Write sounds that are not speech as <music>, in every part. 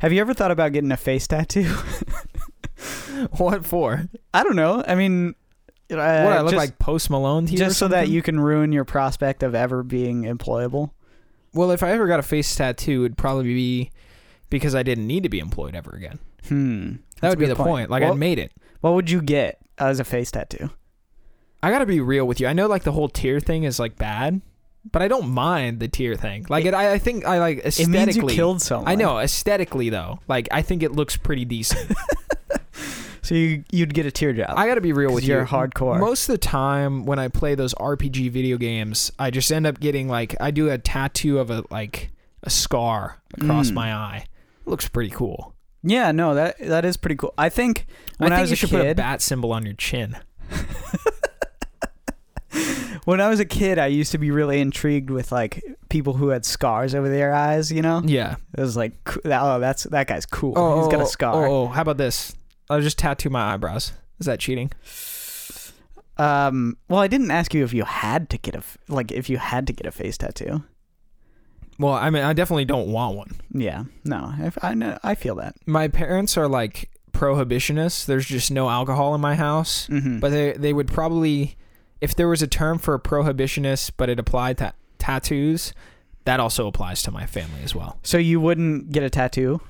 Have you ever thought about getting a face tattoo? <laughs> what for? I don't know. I mean, uh, what I look just, like Post Malone or just so that you can ruin your prospect of ever being employable. Well, if I ever got a face tattoo, it'd probably be because I didn't need to be employed ever again. Hmm. That That's would be the good point. Like Well, I made it. What would you get as a face tattoo? I gotta be real with you. I know like the whole tear thing is like bad, but I don't mind the tear thing. Like it, I, I think I like aesthetically. It means you killed someone. I know aesthetically though. Like I think it looks pretty decent. <laughs> So you you'd get a tear teardrop. I gotta be real with you're you. hardcore. Most of the time when I play those RPG video games, I just end up getting like I do a tattoo of a like a scar across Mm. my eye. It looks pretty cool. yeah, no, that that is pretty cool. I think when I I, think was you a should put a bat symbol on your chin. <laughs> when I was a kid, I used to be really intrigued with like people who had scars over their eyes. You know, Yeah. it was like, oh, that's that guy's cool. Oh, He's got oh, a scar. Oh, oh, how about this? I'll just tattoo my eyebrows. Is that cheating? Um, well, I didn't ask you if you had to get a like if you had to get a face tattoo. Well, I mean, I definitely don't want one. Yeah, no, I, I know, I feel that. My parents are like prohibitionists. There's just no alcohol in my house. Mm-hmm. But they they would probably, if there was a term for a prohibitionist, but it applied to tattoos, that also applies to my family as well. so you wouldn't get a tattoo?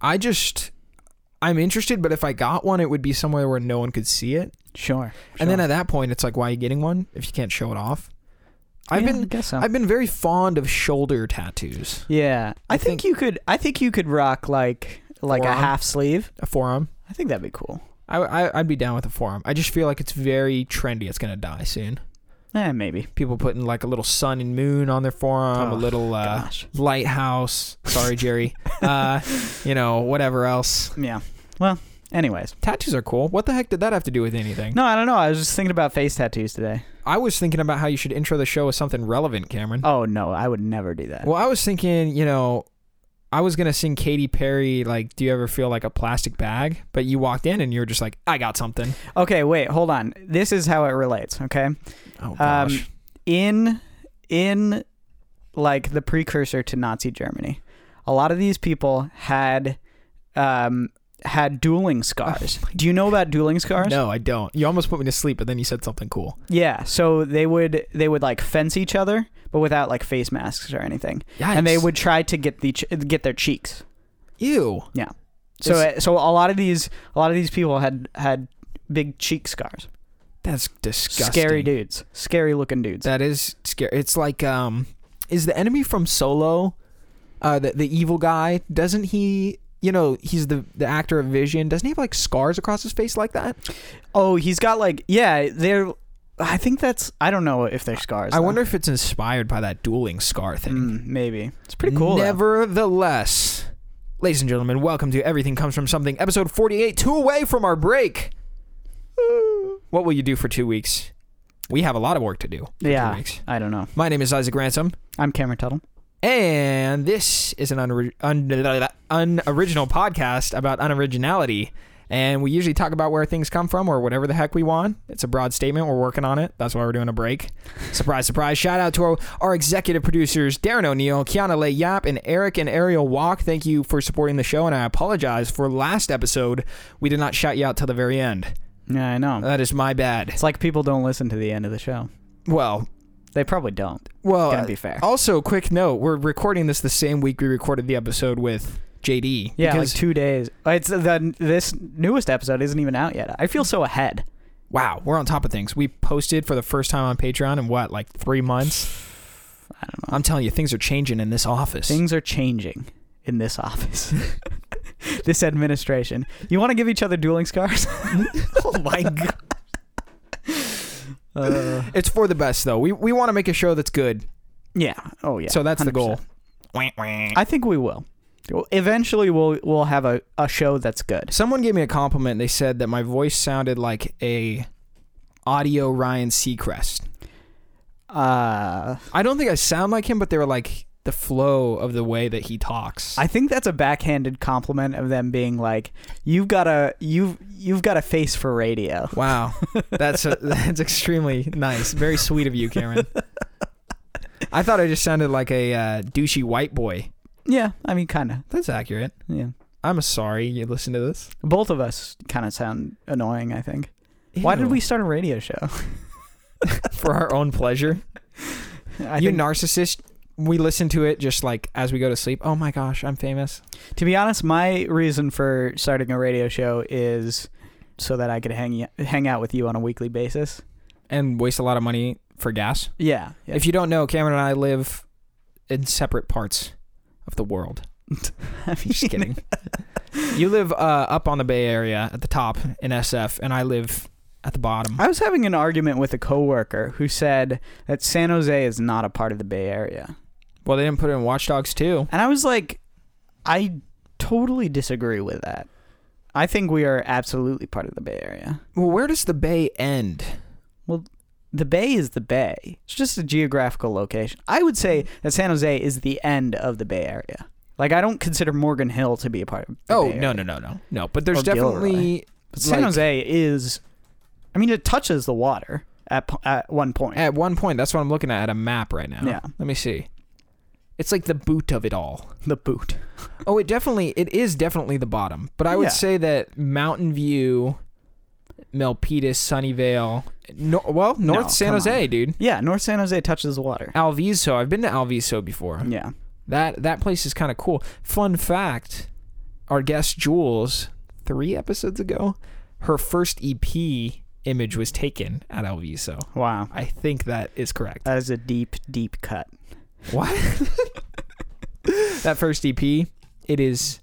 I just, I'm interested, but if I got one, it would be somewhere where no one could see it. Sure. And then at that point, it's like, why are you getting one if you can't show it off? I've Yeah, been so. I've been very fond of shoulder tattoos. yeah, I, I think, think- you could. I think you could rock like like a half sleeve. A forearm. I think that'd be cool. I, I I'd be down with a forearm. I just feel like it's very trendy. It's gonna die soon. Eh, maybe. People putting like a little sun and moon on their forearm, a Oh, little uh, lighthouse. Sorry, Jerry. <laughs> uh, you know, whatever else. Yeah. Well, anyways. Tattoos are cool. What the heck did that have to do with anything? No, I don't know. I was just thinking about face tattoos today. I was thinking about how you should intro the show with something relevant, Cameron. Oh no, I would never do that. Well, I was thinking, you know, I was gonna sing Katy Perry like, "Do you ever feel like a plastic bag?" But you walked in and you were just like, "I got something." Okay, wait, hold on. This is how it relates. Okay. Oh gosh. in in like the precursor to Nazi Germany, a lot of these people had um had dueling scars. Do you know about dueling scars? no, I don't. You almost put me to sleep, but then you said something cool. Yeah, so they would they would like fence each other, but without like face masks or anything, and they would try to get the ch- get their cheeks. Ew. Yeah. So It's- so a lot of these a lot of these people had had big cheek scars. That's disgusting. Scary dudes, scary looking dudes. That is scary. It's like um, is the enemy from Solo, uh, the the evil guy? Doesn't he? You know, he's the the actor of Vision. Doesn't he have like scars across his face like that? Oh, he's got like yeah, they're. I think that's. I don't know if they're scars. I though. wonder if it's inspired by that dueling scar thing. Mm, maybe it's pretty cool. though. Nevertheless, ladies and gentlemen, welcome to Everything Comes From Something, episode 48, two away from our break. What will you do for two weeks? We have a lot of work to do. For Yeah, Two weeks. I don't know. My name is Isaac Ransom, I'm Cameron Tuttle. And this is an unori- un- unoriginal podcast about unoriginality. And we usually talk about where things come from or whatever the heck we want. It's a broad statement. We're working on it. That's why we're doing a break. <laughs> surprise, surprise. Shout out to our, our executive producers, Darren O'Neill, Kiana Le Yap, and Eric and Ariel Walk. Thank you for supporting the show. And I apologize for last episode. We did not shout you out till the very end. Yeah, I know. That is my bad. it's like people don't listen to the end of the show. Well, They probably don't. well. Gonna be fair. Also, quick note: we're recording this the same week we recorded the episode with JD. Yeah, like two days. It's the this newest episode isn't even out yet. I feel so ahead. wow, we're on top of things. We posted for the first time on Patreon in what, like three months? <sighs> I don't know. I'm telling you, things are changing in this office. Things are changing in this office. <laughs> this administration. You want to give each other dueling scars? <laughs> oh my <laughs> god! Uh, It's for the best, though. We we want to make a show that's good. yeah. Oh yeah. so that's the goal. 100%. I think we will. Eventually, we'll we'll have a, a show that's good. Someone gave me a compliment. They said that my voice sounded like a audio Ryan Seacrest. Uh, I don't think I sound like him, but they were like the flow of the way that he talks. I think that's a backhanded compliment of them being like, "You've got a you've you've got a face for radio." Wow, <laughs> that's a, that's extremely nice. Very sweet of you, Cameron. <laughs> I thought I just sounded like a uh, douchey white boy. Yeah, I mean, kind of. That's accurate. Yeah. I'm sorry you listen to this. Both of us kind of sound annoying. I think. Why did we start a radio show? <laughs> for our own pleasure? I you think, narcissist. We listen to it just like as we go to sleep. Oh my gosh, I'm famous. to be honest, my reason for starting a radio show is so that I could hang hang out with you on a weekly basis. And waste a lot of money for gas. Yeah. yeah. If you don't know, Cameron and I live in separate parts of the world. I <laughs> mean, <laughs> Just kidding. you live uh, up on the Bay Area at the top in SF, and I live at the bottom. I was having an argument with a coworker who said that San Jose is not a part of the Bay Area. Well, they didn't put it in Watch Dogs 2. And I was like, I totally disagree with that. I think we are absolutely part of the Bay Area. Well, where does the Bay end? Well, the Bay is the Bay. It's just a geographical location. I would say that San Jose is the end of the Bay Area. Like I don't consider Morgan Hill to be a part of. The Oh Bay no no no no no! But there's definitely But San like- Jose is. I mean, it touches the water at at one point. at one point. That's what I'm looking at at a map right now. Yeah. Let me see. It's like the boot of it all. the boot. Oh, it definitely it is definitely the bottom. But I would Yeah. say that Mountain View, Milpitas, Sunnyvale, no, well, North No, San come Jose, dude. Yeah, North San Jose touches the water. Alviso. I've been to Alviso before. Yeah. That that place is kind of cool. Fun fact: our guest Jules, three episodes ago, her first EP image was taken at Alviso. Wow. I think that is correct. That is a deep, deep cut. What? <laughs> that first EP, it is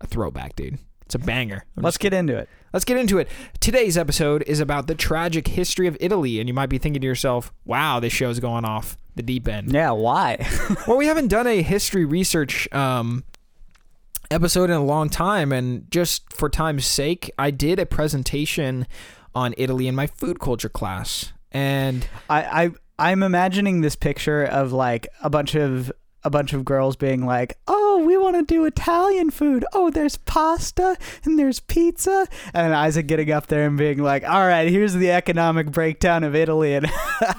a throwback, dude. It's a banger. I'm Let's just- get into it. let's get into it. Today's episode is about the tragic history of Italy, and you might be thinking to yourself, "Wow, this show's going off the deep end." Yeah, why? <laughs> well, we haven't done a history research um, episode in a long time, and just for time's sake, I did a presentation on Italy in my food culture class, and I, I I'm imagining this picture of like a bunch of a bunch of girls being like, "Oh, we want to do Italian food. Oh, there's pasta and there's pizza." And Isaac getting up there and being like, "All right, here's the economic breakdown of Italy." And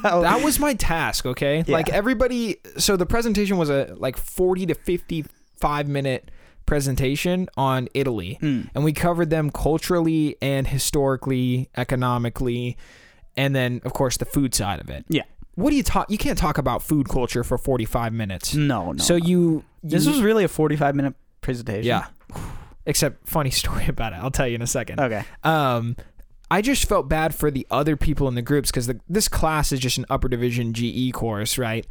that was my task. Okay, Yeah. like everybody. So the presentation was a like forty to fifty-five minute presentation on Italy, Mm. and we covered them culturally and historically, economically, and then of course the food side of it. Yeah. What do you talk? You can't talk about food culture for forty-five minutes. no, no. so no. you, this was really a 45 minute presentation. yeah. Except funny <laughs> story about it. I'll tell you in a second. Okay. Um, I just felt bad for the other people in the groups because this class is just an upper division GE course, right?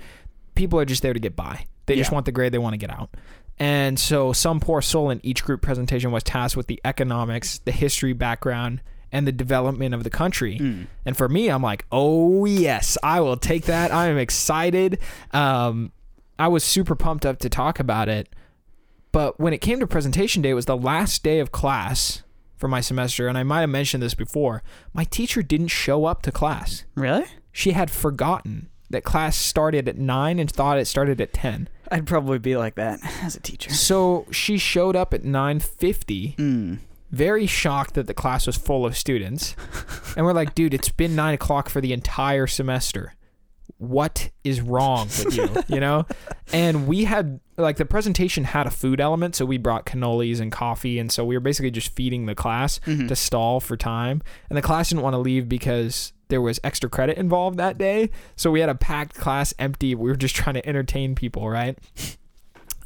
People are just there to get by. They just want the grade. They want to get out. And so some poor soul in each group presentation was tasked with the economics, the history background, and the development of the country. Mm. And for me, I'm like, oh yes, I will take that. I am excited. Um, I was super pumped up to talk about it. But when it came to presentation day, it was the last day of class for my semester, and I might have mentioned this before. My teacher didn't show up to class. Really? She had forgotten that class started at nine and thought it started at ten. I'd probably be like that as a teacher. So she showed up at nine fifty Mm. Very shocked that the class was full of students. and we're like, <laughs> dude, it's been nine o'clock for the entire semester. What is wrong with you? You know? And we had, like, the presentation had a food element. So we brought cannolis and coffee. And so we were basically just feeding the class Mhm. to stall for time. And the class didn't want to leave because there was extra credit involved that day. So we had a packed class empty. We were just trying to entertain people, right?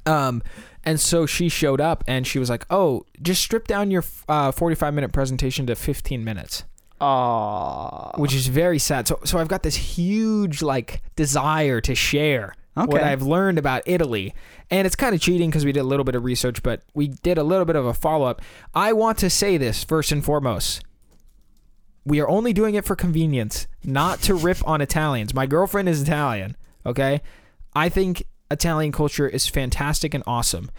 Um, and so she showed up and she was like, "Oh, just strip down your uh, 45 minute presentation to 15 minutes," Aw. which is very sad. So, so I've got this huge like desire to share what I've learned about Italy, and it's kind of cheating because we did a little bit of research, but we did a little bit of a follow up. I want to say this first and foremost. We are only doing it for convenience, not to rip on Italians. My girlfriend is Italian, okay? I think Italian culture is fantastic and awesome.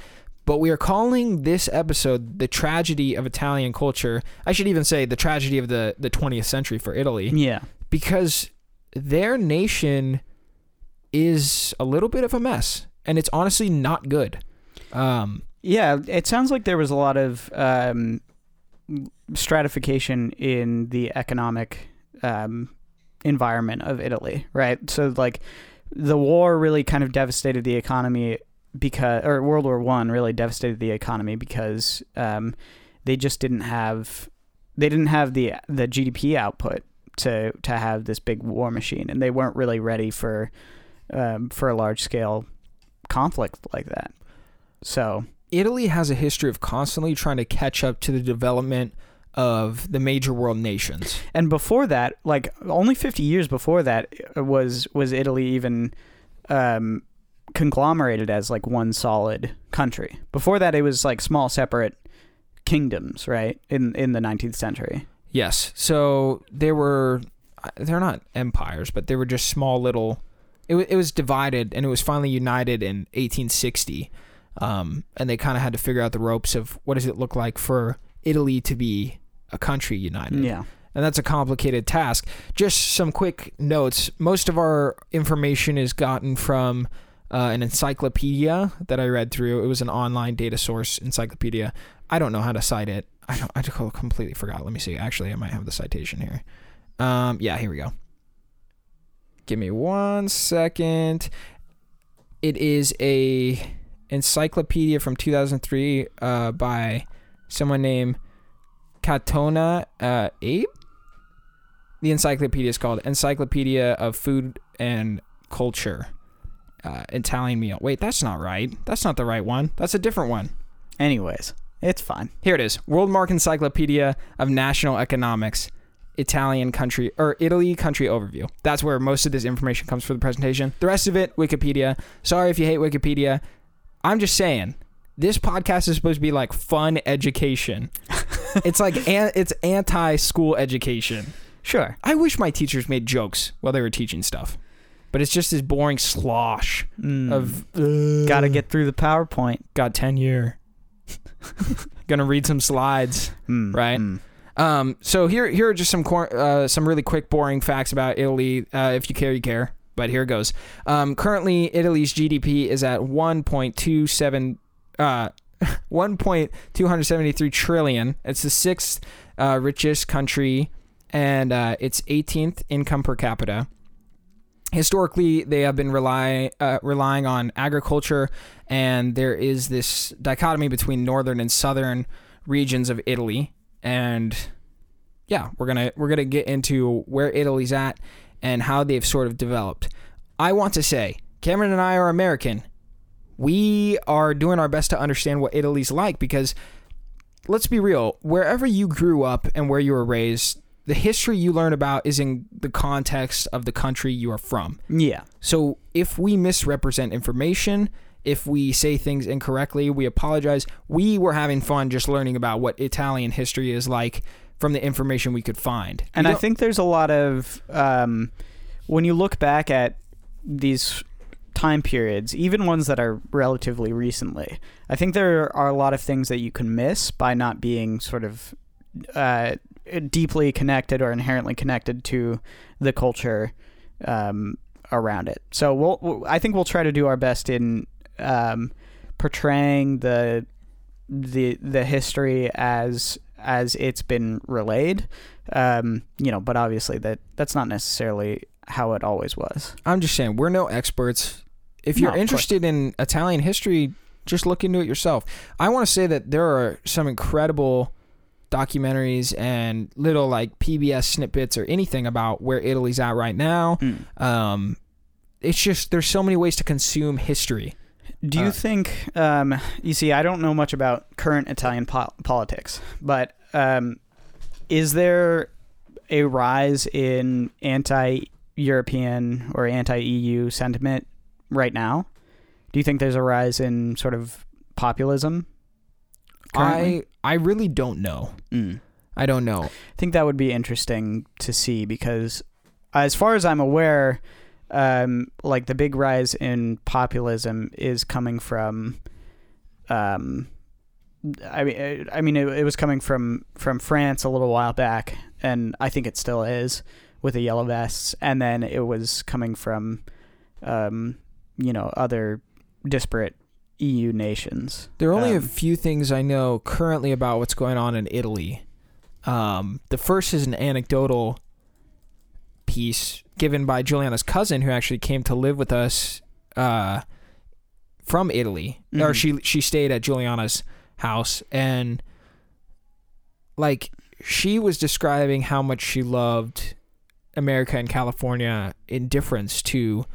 But we are calling this episode the tragedy of Italian culture. I should even say the tragedy of the, the 20th century for Italy Yeah. because their nation is a little bit of a mess and it's honestly not good. Um, Yeah, it sounds like there was a lot of um, stratification in the economic um, environment of Italy, right? So, like, the war really kind of devastated the economy because or World War One really devastated the economy because um, they just didn't have they didn't have the the GDP output to to have this big war machine, and they weren't really ready for um, for a large scale conflict like that. So Italy has a history of constantly trying to catch up to the development of the major world nations. and before that, like only fifty years before that, uh, was was Italy even um, conglomerated as like one solid country. Before that, it was like small separate kingdoms, right? In in the nineteenth century. Yes. So they were they're not empires, but they were just small little it, it was divided and it was finally united in 1860. Um, and they kind of had to figure out the ropes of what does it look like for Italy to be a country united. Yeah. and that's a complicated task. Just some quick notes. Most of our information is gotten from uh, an encyclopedia that I read through. It was an online data source encyclopedia. I don't know how to cite it. I don't. I completely forgot. Let me see. Actually, I might have the citation here. Um, yeah, here we go. Give me one second. It is a encyclopedia from 2003 uh, by someone named Katona uh, Ape. The encyclopedia is called Encyclopedia of Food and Culture. Uh, Italian meal. Wait, that's not right. That's not the right one. That's a different one. Anyways, it's fine. Here it is. Worldmark Encyclopedia of National Economics. Italian country or Italy country overview. That's where most of this information comes for the presentation. The rest of it, Wikipedia. Sorry if you hate Wikipedia. I'm just saying, this podcast is supposed to be like fun education. <laughs> it's like an, it's anti-school education. Sure. I wish my teachers made jokes while they were teaching stuff. But it's just this boring slosh Mm. of Got to get through the PowerPoint. got tenure. <laughs> Gonna read some slides. Mm, Right. mm. Um, so here, here are just some cor- uh, some really quick, boring facts about Italy. Uh, if you care, you care. But here it goes. Um, currently, Italy's GDP is at 1.27, uh, <laughs> 1.273 trillion. It's the sixth uh, richest country, and uh, it's 18th income per capita. Historically, they have been rely, uh, relying on agriculture, and there is this dichotomy between northern and southern regions of Italy and yeah, we're gonna we're gonna get into where Italy's at and how they've sort of developed. I want to say, Cameron and I are American. We are doing our best to understand what Italy's like because let's be real, wherever you grew up and where you were raised, the history you learn about is in the context of the country you are from. Yeah. So if we misrepresent information, if we say things incorrectly, we apologize. We were having fun just learning about what Italian history is like from the information we could find. And I think there's a lot of um, when you look back at these time periods, even ones that are relatively recently, I think there are a lot of things that you can miss by not being sort of uh, deeply connected or inherently connected to the culture um, around it. So we'll, I think we'll try to do our best in um, portraying the the the history as as it's been relayed. Um, you know, but obviously that that's not necessarily how it always was. I'm just saying, we're no experts. If you're course. interested in Italian history, just look into it yourself. I want to say that there are some incredible documentaries and little like PBS snippets or anything about where Italy's at right now. Um, it's just there's so many ways to consume history. Do you Uh, think? Um, you see, I don't know much about current Italian po- politics, but um, is there a rise in anti-European or anti-EU sentiment right now? Do you think there's a rise in sort of populism? currently? I I really don't know. Mm. I don't know. I think that would be interesting to see because, as far as I'm aware, um, like the big rise in populism is coming from, um, I mean, I mean, it, it was coming from from France a little while back, and I think it still is with the yellow vests, and then it was coming from, um, you know, other disparate EU nations. There are only a Um, few things I know currently about what's going on in Italy. Um, the first is an anecdotal piece given by Juliana's cousin, who actually came to live with us uh, from Italy, or Mhm. she she stayed at Juliana's house, and like she was describing how much she loved America and California in difference to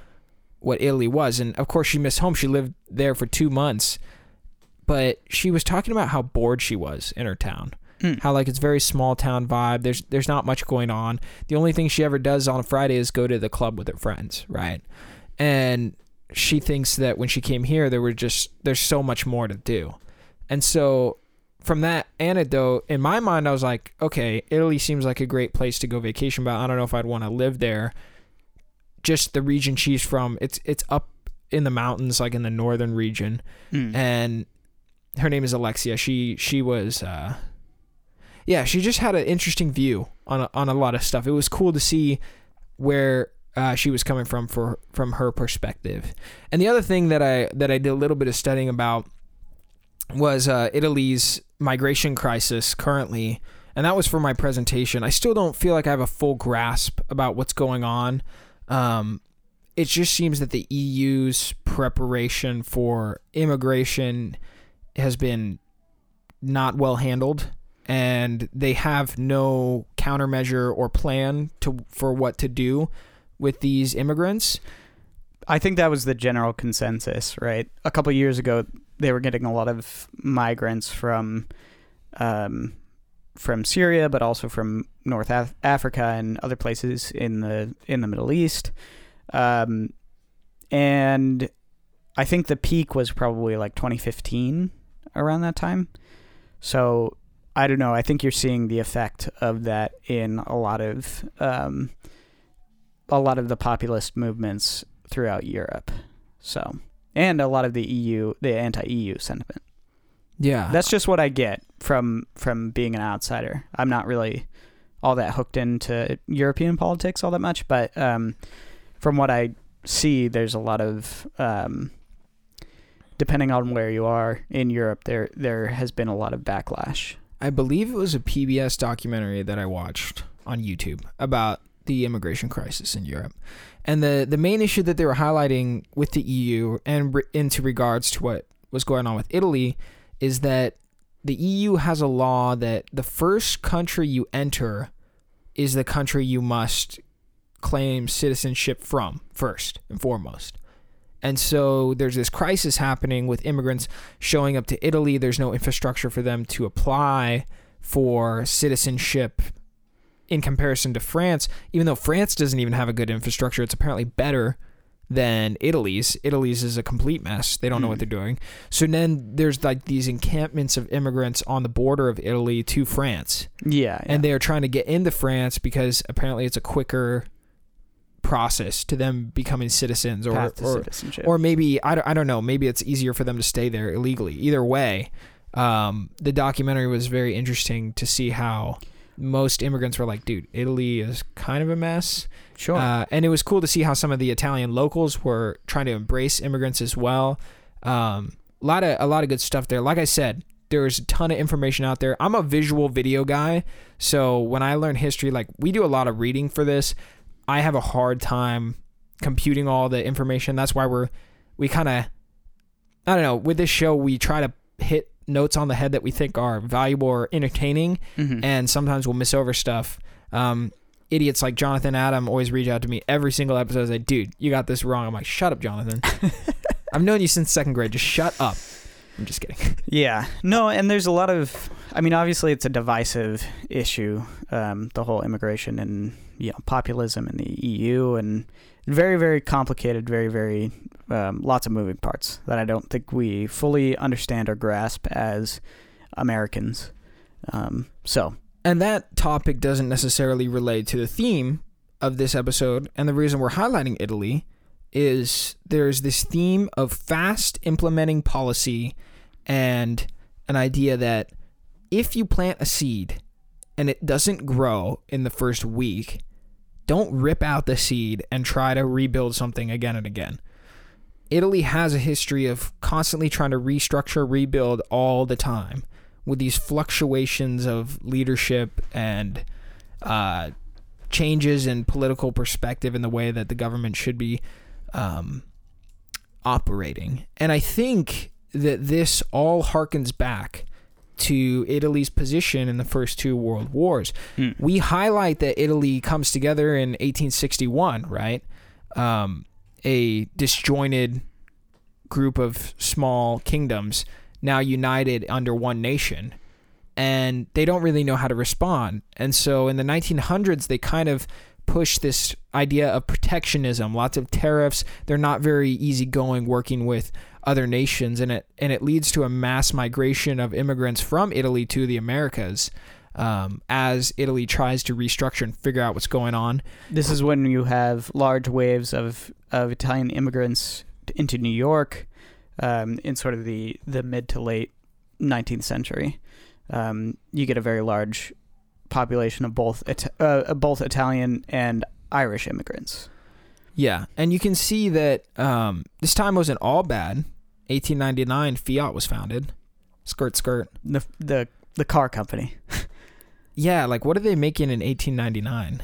what Italy was, and of course she missed home. She lived there for two months, but she was talking about how bored she was in her town Mm. how like it's very small town vibe. There's there's not much going on. The only thing she ever does on a Friday is go to the club with her friends, right? And she thinks that when she came here, there were just there's so much more to do, and so from that anecdote, in my mind, I was like, okay, Italy seems like a great place to go vacation, but I don't know if I'd want to live there. Just the region she's from, it's it's up in the mountains, like in the northern region, Mm. and her name is Alexia. She she was uh yeah, she just had an interesting view on a, on a lot of stuff. It was cool to see where uh, she was coming from for from her perspective. And the other thing that I that I did a little bit of studying about was uh, Italy's migration crisis currently, and that was for my presentation. I still don't feel like I have a full grasp about what's going on. Um, it just seems that the EU's preparation for immigration has been not well handled and they have no countermeasure or plan to for what to do with these immigrants. I think that was the general consensus, right? A couple years ago, they were getting a lot of migrants from, um, from Syria, but also from North Af- Africa and other places in the in the Middle East, um, and I think the peak was probably like 2015 around that time. So I don't know. I think you're seeing the effect of that in a lot of um, a lot of the populist movements throughout Europe. So, and a lot of the EU, the anti-EU sentiment. Yeah. That's just what I get from from being an outsider. I'm not really all that hooked into European politics all that much, but um, from what I see, there's a lot of um, depending on where you are in Europe, there there has been a lot of backlash. I believe it was a PBS documentary that I watched on YouTube about the immigration crisis in Europe. And the, the main issue that they were highlighting with the EU and re- into regards to what was going on with Italy is that the EU has a law that the first country you enter is the country you must claim citizenship from first and foremost. And so there's this crisis happening with immigrants showing up to Italy. There's no infrastructure for them to apply for citizenship in comparison to France, even though France doesn't even have a good infrastructure. It's apparently better than Italy's. Italy's is a complete mess. They don't know what Mm. they're doing. So then there's like these encampments of immigrants on the border of Italy to France Yeah, and they are trying to get into France because apparently it's a quicker process to them becoming citizens or path to or, citizenship. or maybe I don't, I don't know maybe it's easier for them to stay there illegally either way um, the documentary was very interesting to see how most immigrants were like dude italy is kind of a mess sure. uh, and it was cool to see how some of the Italian locals were trying to embrace immigrants as well. Um, a lot of a lot of good stuff there. Like I said, there's a ton of information out there. I'm a visual video guy, so when I learn history, like we do a lot of reading for this, I have a hard time computing all the information. That's why we're we kind of I don't know with this show we try to hit notes on the head that we think are valuable or entertaining Mhm. and sometimes we'll miss over stuff. Um, idiots like Jonathan Adam always reach out to me every single episode. Like, dude, you got this wrong. I'm like, shut up, Jonathan. <laughs> I've known you since second grade. Just shut up. I'm just kidding. <laughs> Yeah. No, and there's a lot of I mean, obviously it's a divisive issue, um, the whole immigration and you know, populism in the EU and very, very complicated, very, very um, lots of moving parts that I don't think we fully understand or grasp as Americans. Um, so And that topic doesn't necessarily relate to the theme of this episode. And the reason we're highlighting Italy is there's this theme of fast implementing policy and an idea that if you plant a seed and it doesn't grow in the first week, don't rip out the seed and try to rebuild something again and again. Italy has a history of constantly trying to restructure, rebuild all the time with these fluctuations of leadership and uh, changes in political perspective in the way that the government should be um, operating. And I think that this all harkens back to Italy's position in the first two world wars. Hmm. We highlight that Italy comes together in 1861, right? Um, a disjointed group of small kingdoms now united under one nation and they don't really know how to respond. And so in the 1900s, they kind of push this idea of protectionism, lots of tariffs. They're not very easygoing working with other nations, and it and it leads to a mass migration of immigrants from Italy to the Americas. Um, as Italy tries to restructure and figure out what's going on, This is when you have large waves of, of Italian immigrants into New York um, in sort of the, the mid to late 19th century. Um, you get a very large population of both uh, both Italian and Irish immigrants. Yeah, and you can see that um, this time wasn't all bad. 1899, Fiat was founded. Skirt, skirt. The the the car company, Yeah, like what are they making in 1899?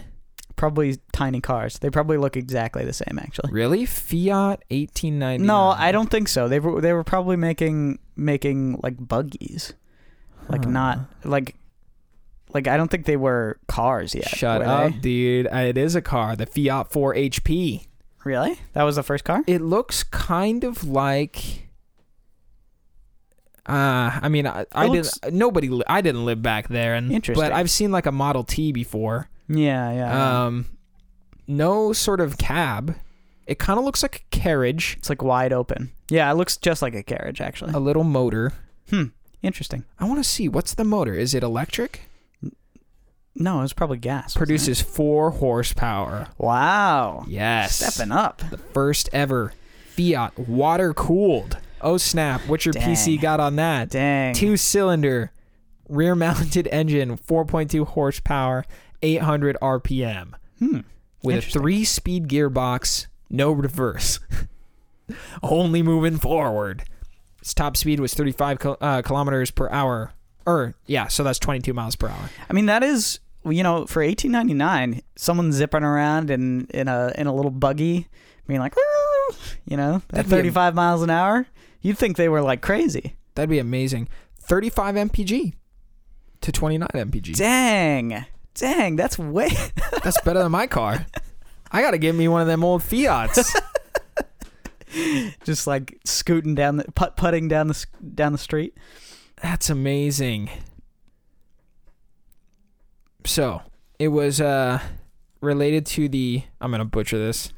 probably tiny cars. They probably look exactly the same, actually. Really, Fiat 1899? No, I don't think so. They were they were probably making making like buggies, like Huh. not like like I don't think they were cars yet. Shut up, they? dude. Uh, It is a car, the Fiat 4 HP. Really? That was the first car? It looks kind of like. Uh, I mean, I, I looks- didn't. Nobody. li- I didn't live back there, and Interesting. but I've seen like a Model T before. Yeah, yeah. Um, no sort of cab. It kind of looks like a carriage, it's like wide open. Yeah, it looks just like a carriage actually. a little motor. Hmm. Interesting. I want to see what's the motor. Is it electric? No, it was probably gas. Produces four horsepower. Wow. Yes, Stepping up. the first ever Fiat water cooled. Oh snap! What's your PC got on that? Dang. Two cylinder, rear mounted <laughs> engine, 4.2 horsepower, 800 RPM, Hmm. with a three speed gearbox, no reverse, <laughs> only moving forward. Its top speed was 35 uh, kilometers per hour. Or, yeah, so that's 22 miles per hour. I mean that is you know, for 1899, someone zipping around in in a in a little buggy being like you know, at That'd 35 miles an hour, you'd think they were like crazy. That'd be amazing. 35 mpg to 29 mpg. Dang. Dang, that's way <laughs> That's better than my car. I got to get me one of them old Fiats. just like scooting down the put putting down the down the street. That's amazing. So it was uh, related to the I'm gonna butcher this.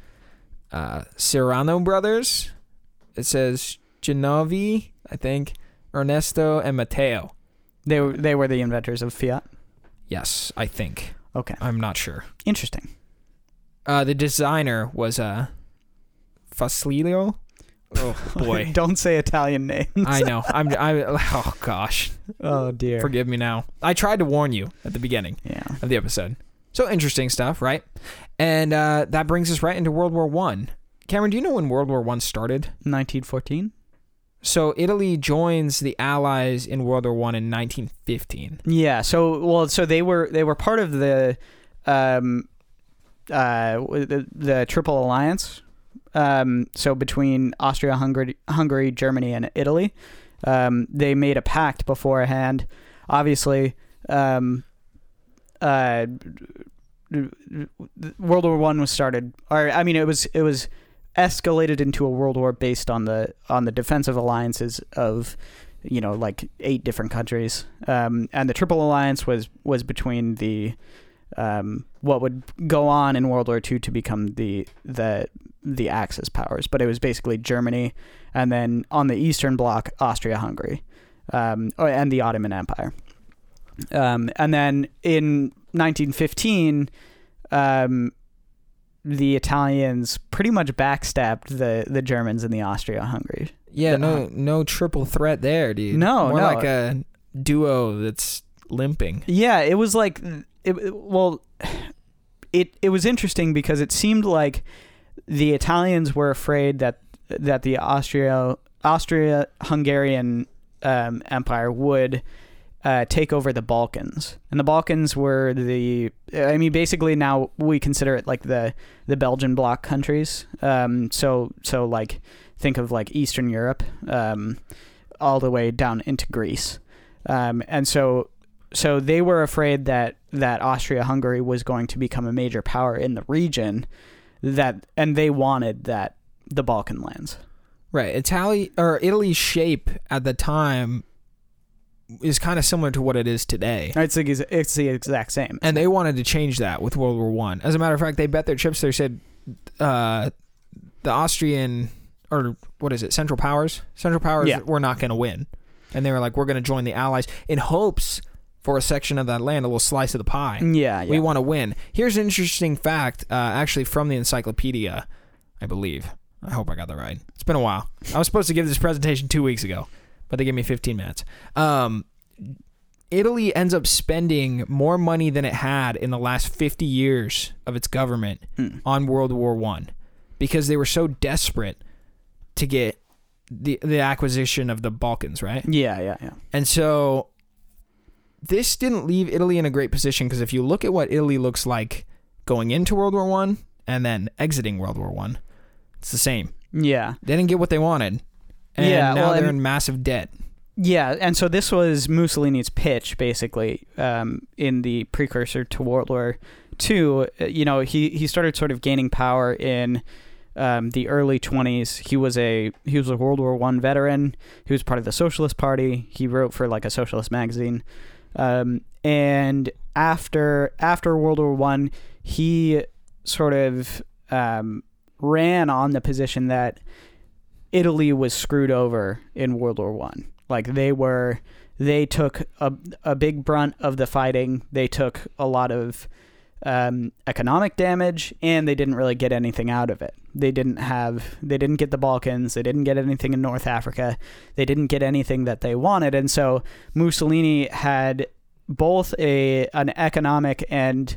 Uh, Ceirano brothers. It says Genovi, I think, Ernesto and Matteo. They were they were the inventors of Fiat. Yes, I think. Okay. I'm not sure. Interesting. Uh, the designer was uh, Fasilio. Oh <laughs> boy, Don't say Italian names. I know. I'm. <laughs> I. Oh gosh, oh dear. forgive me now. I tried to warn you at the beginning. yeah. of the episode. So interesting stuff, right? And uh, that brings us right into World War One. Cameron, do you know when World War One started? 1914. So Italy joins the Allies in World War One in 1915. Yeah. So well, so they were they were part of the um uh the, the Triple Alliance. Um, so between Austria, Hungary, Hungary, Germany, and Italy, um, they made a pact beforehand. Obviously, um, uh, World War One was started, or I mean, it was it was escalated into a world war based on the on the defensive alliances of you know like eight different countries. Um, and the triple alliance was was between the um, what would go on in world war ii to become the the the axis powers. But it was basically germany and then on the eastern bloc austria hungary um, oh, and the ottoman empire. Um, and then in 1915 um, the Italians pretty much backstabbed the, the Germans and the Austria-Hungary. Yeah, no, no triple threat there, dude. No, more no. like a duo that's limping. Yeah, it was like it, it- well it it was interesting because it seemed like the Italians were afraid that that the Austria Austria Hungarian um, Empire would uh, take over the Balkans, and the Balkans were the I mean basically now we consider it like the the Belgian bloc countries. Um, so so like think of like Eastern Europe, um, all the way down into Greece, um, and so so they were afraid that that Austria-Hungary was going to become a major power in the region, that and they wanted that the Balkan lands. Right. Italy or Italy's shape at the time is kind of similar to what it is today. It's the, ex- it's the exact same. And they wanted to change that with World War One. As a matter of fact, they bet their chips. They said uh, the Austrian or what is it, Central Powers? Central Powers Yeah. were not going to win, and they were like, "We're going to join the Allies in hopes for a section of that land, a little slice of the pie. Yeah, yeah. We want to win." Here's an interesting fact, uh, actually from the encyclopedia, I believe. I hope I got that right. It's been a while. I was supposed to give this presentation two weeks ago, but they gave me 15 minutes. Um, Italy ends up spending more money than it had in the last 50 years of its government Hmm. on World War One, because they were so desperate to get the the acquisition of the Balkans, right? yeah, yeah, yeah. And so this didn't leave Italy in a great position because if you look at what Italy looks like going into World War One and then exiting World War One, it's the same. Yeah. They didn't get what they wanted, and Yeah, now well, they're and- in massive debt. Yeah, and so this was Mussolini's pitch, basically, um, in the precursor to World War II. Uh, You know, he, he started sort of gaining power in um, the early 20s. He was a he was a World War One veteran. He was part of the Socialist Party. He wrote for like a socialist magazine. Um, and after after World War One, he sort of um, ran on the position that Italy was screwed over in World War One. Like they were, they took a a big brunt of the fighting. They took a lot of um, economic damage, and they didn't really get anything out of it. They didn't have, they didn't get the Balkans. They didn't get anything in North Africa. They didn't get anything that they wanted, and so Mussolini had both a an economic and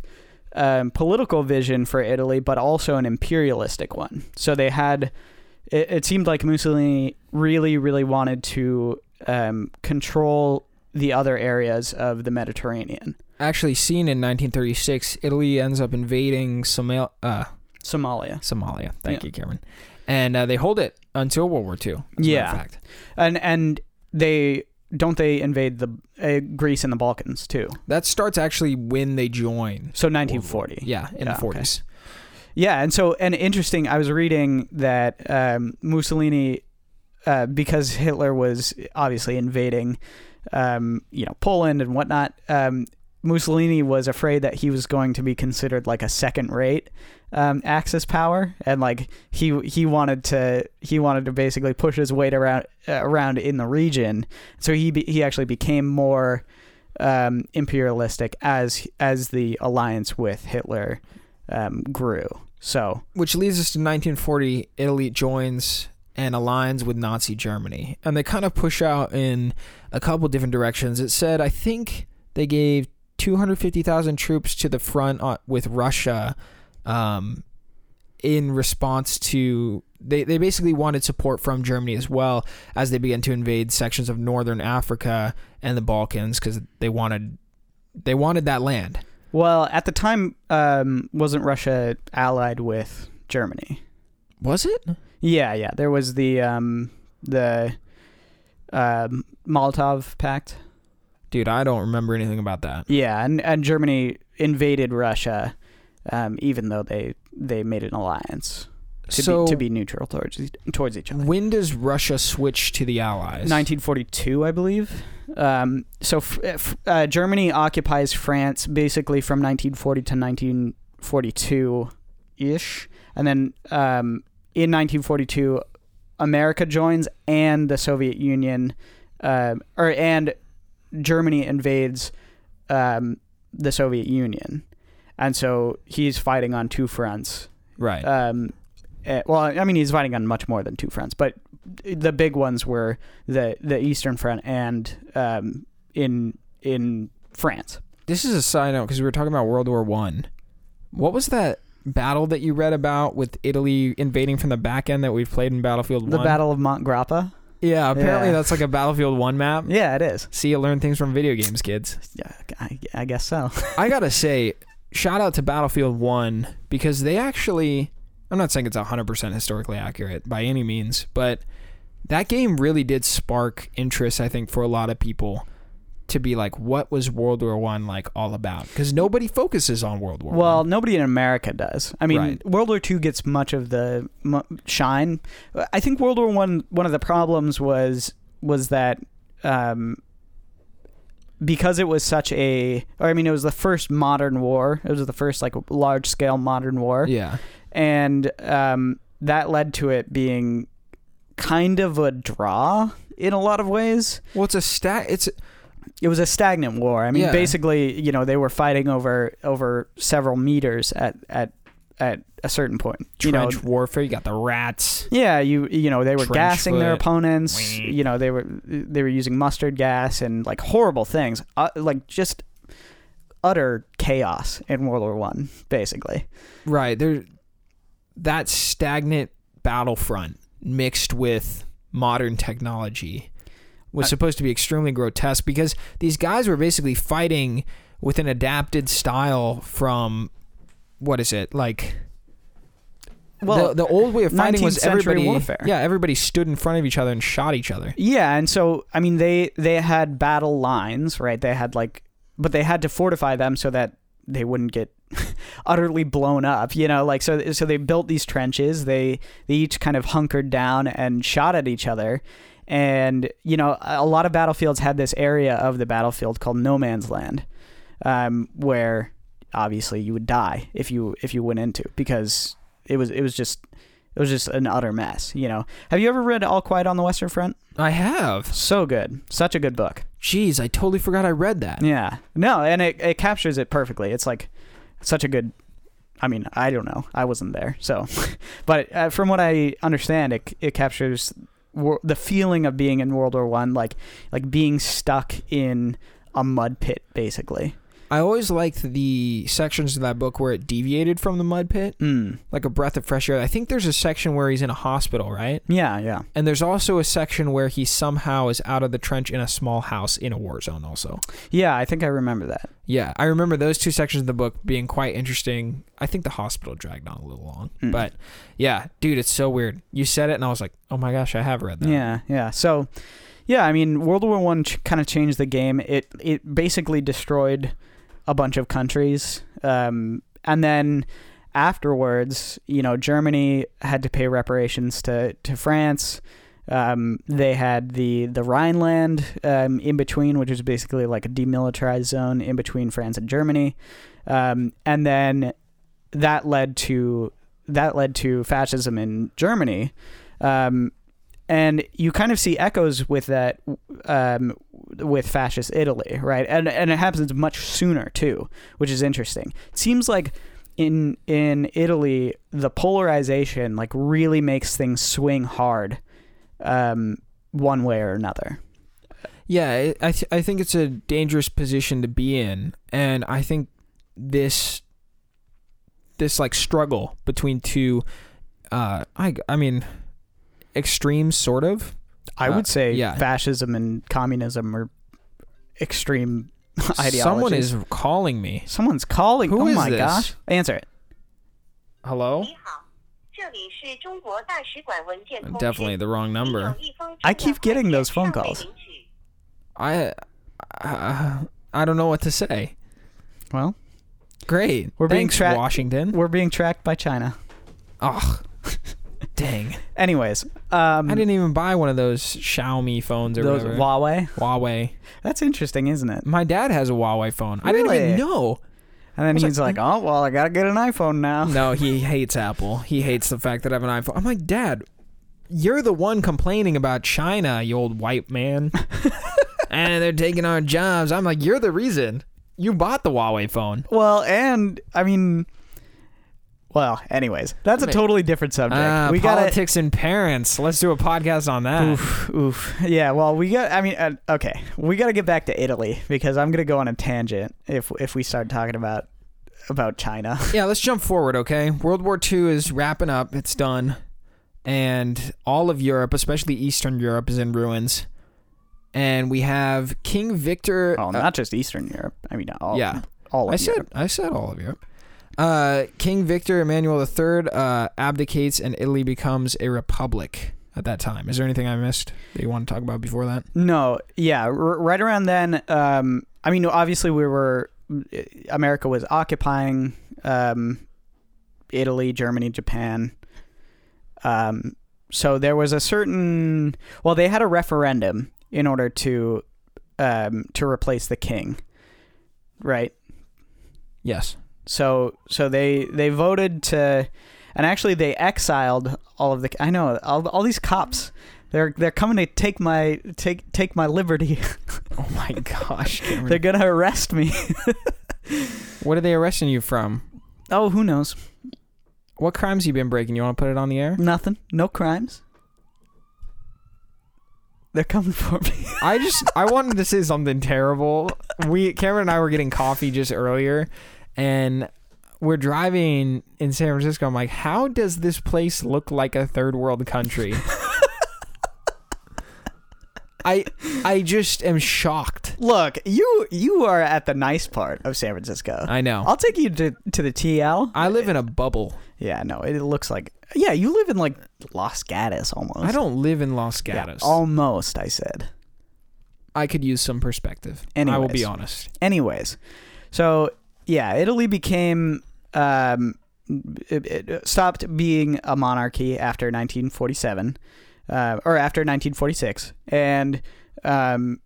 um, political vision for Italy, but also an imperialistic one. So they had. It, it seemed like Mussolini really, really wanted to um, control the other areas of the Mediterranean. Actually, seen in 1936, Italy ends up invading Somal- uh, Somalia. Somalia. Thank Yeah. you, Cameron. And uh, they hold it until World War II. as a matter of Yeah. fact. And and they don't they invade the uh, Greece and the Balkans too. That starts actually when they join. So 1940. Yeah, in Yeah, the okay. 40s. Yeah, and so and interesting. I was reading that um, Mussolini, uh, because Hitler was obviously invading, um, you know, Poland and whatnot. Um, Mussolini was afraid that he was going to be considered like a second-rate um, Axis power, and like he he wanted to he wanted to basically push his weight around uh, around in the region. So he be, he actually became more um, imperialistic as as the alliance with Hitler um, grew. So Which leads us to 1940. Italy joins and aligns with Nazi Germany. And they kind of push out in a couple different directions. It said, I think they gave 250,000 troops to the front uh, with Russia um, in response to. They, they basically wanted support from Germany as well as they began to invade sections of northern Africa and the Balkans because they wanted they wanted that land. Well, at the time, um, wasn't Russia allied with Germany? Was it? Yeah, yeah. There was the um, the um, Molotov Pact. Dude, I don't remember anything about that. Yeah, and, and Germany invaded Russia, um, even though they they made an alliance to so be to be neutral towards towards each other. when does Russia switch to the Allies? 1942, I believe. Um, so f- f- uh, Germany occupies France basically from 1940 to 1942 ish, and then um, in 1942, America joins and the Soviet Union, um, or and Germany invades um, the Soviet Union, and so he's fighting on two fronts. Right. Um, eh, well, I mean, he's fighting on much more than two fronts, but the big ones were the the Eastern Front and um, in in France. this is a side note because we were talking about World War One. What was that battle that you read about with Italy invading from the back end that we've played in Battlefield The? Battle of Mont Grappa. Yeah, apparently Yeah. that's like a Battlefield One map. Yeah, it is. See, you learn things from video games, kids. Yeah, I, I guess so. I gotta say, shout out to Battlefield One because they actually, I'm not saying it's 100% historically accurate by any means, but that game really did spark interest, I think, for a lot of people to be like, what was World War One like all about? Because nobody focuses on World War. Well, One. nobody in America does. I mean, Right. World War II gets much of the shine. I think World War One. One of the problems was was that um, because it was such a, or I mean, it was the first modern war. It was the first like large scale modern war, yeah, and um, that led to it being kind of a draw in a lot of ways. well, it's a stat. It's It was a stagnant war. I mean, Yeah. basically, you know, they were fighting over over several meters at at at a certain point. You know, trench warfare. You got the rats. yeah, you you know they were Trench gassing their foot. opponents. You know they were they were using mustard gas and like horrible things, uh, like just utter chaos in World War One, basically. Right. There that stagnant battlefront mixed with modern technology was supposed to be extremely grotesque because these guys were basically fighting with an adapted style from what is it? Like Well, the, the old way of fighting was everybody warfare. Yeah, everybody stood in front of each other and shot each other. Yeah, and so I mean they they had battle lines, right? They had like but they had to fortify them so that they wouldn't get <laughs> utterly blown up, you know, like so so they built these trenches. They they each kind of hunkered down and shot at each other. And you know, a lot of battlefields had this area of the battlefield called no man's land. Um, where obviously you would die if you if you went into because it was it was just it was just an utter mess, you know. Have you ever read All Quiet on the Western Front? I have. So good. Such a good book. Jeez, I totally forgot I read that. Yeah. No, and it, it captures it perfectly. It's like such a good. I mean, I don't know. I wasn't there. So, <laughs> but uh, from what I understand, it, it captures wor- the feeling of being in World War One, like like being stuck in a mud pit, basically. I always liked the sections of that book where it deviated from the mud pit, Mm. like a breath of fresh air. I think there's a section where he's in a hospital, right? Yeah, yeah. And there's also a section where he somehow is out of the trench in a small house in a war zone, also. Yeah, I think I remember that. Yeah, I remember those two sections of the book being quite interesting. I think the hospital dragged on a little long. Mm. But yeah, dude, it's so weird. You said it, and I was like, oh my gosh, I have read that. Yeah, yeah. So, yeah, I mean, World War One ch- kind of changed the game. It it basically destroyed a bunch of countries, um, and then afterwards, you know, Germany had to pay reparations to to France. Um, they had the the Rhineland um, in between, which was basically like a demilitarized zone in between France and Germany, um, and then that led to that led to fascism in Germany. Um, and you kind of see echoes with that um, with fascist Italy, right? And and it happens much sooner too, which is interesting. It seems like in in Italy, the polarization like really makes things swing hard, um, one way or another. Yeah, I th- I think it's a dangerous position to be in, and I think this this like struggle between two, uh, I I mean, Extreme, sort of. I uh, would say yeah. fascism and communism are extreme <laughs> ideologies. Someone is calling me. Someone's calling. Who oh is my this? gosh. Answer it. Hello? Definitely the wrong number. I keep getting those phone calls. I uh, I don't know what to say. Well, great. We're Thanks, being tracked. Washington. We're being tracked by China. Ugh. <laughs> Dang. Anyways, um, I didn't even buy one of those Xiaomi phones or those whatever. Huawei. Huawei. That's interesting, isn't it? My dad has a Huawei phone. I didn't even know. And then was he's like, "Oh well, I gotta get an iPhone now." No, he hates Apple. He hates the fact that I have an iPhone. I'm like, Dad, you're the one complaining about China, you old white man. <laughs> and they're taking our jobs. I'm like, you're the reason. You bought the Huawei phone. Well, and I mean, well, anyways, that's a totally different subject. Ah, we gotta. politics and parents. Let's do a podcast on that. Oof, oof. Yeah, well, we got. I mean, uh, okay, we got to get back to Italy because I'm gonna go on a tangent if if we start talking about about China. <laughs> Yeah, let's jump forward, okay? World War II is wrapping up. It's done. And all of Europe, especially Eastern Europe, is in ruins. And we have King Victor. Oh, uh, not just Eastern Europe. I mean, all. Yeah. all of I said Europe. I said all of Europe. Uh, King Victor Emmanuel III uh, abdicates and Italy becomes a republic at that time. Is there anything I missed that you want to talk about before that? No, yeah, r- right around then. Um, I mean, obviously, we were America was occupying um, Italy, Germany, Japan. Um, so there was a certain. Well, they had a referendum in order to um, to replace the king, right? Yes. So so they they voted to, and actually they exiled all of the. I know all, all these cops. They're they're coming to take my take take my liberty. <laughs> Oh my gosh. <laughs> Cameron. they're gonna arrest me. <laughs> what are they arresting you from? oh, who knows? What crimes you been breaking? You want to put it on the air? Nothing. No crimes. They're coming for me. I just I wanted to say something terrible. We Cameron and I were getting coffee just earlier, and we're driving in San Francisco. I'm like, how does this place look like a third world country? <laughs> I I just am shocked. Look, you you are at the nice part of San Francisco. I know. I'll take you to to the TL. I live in a bubble. Yeah, no, it looks like yeah. You live in like Los Gatos almost. I don't live in Los Yeah, Gatos. almost. I said. I could use some perspective. I will be honest. Anyways, so yeah, Italy became um, it, it stopped being a monarchy after 1947, uh, or after 1946, and um,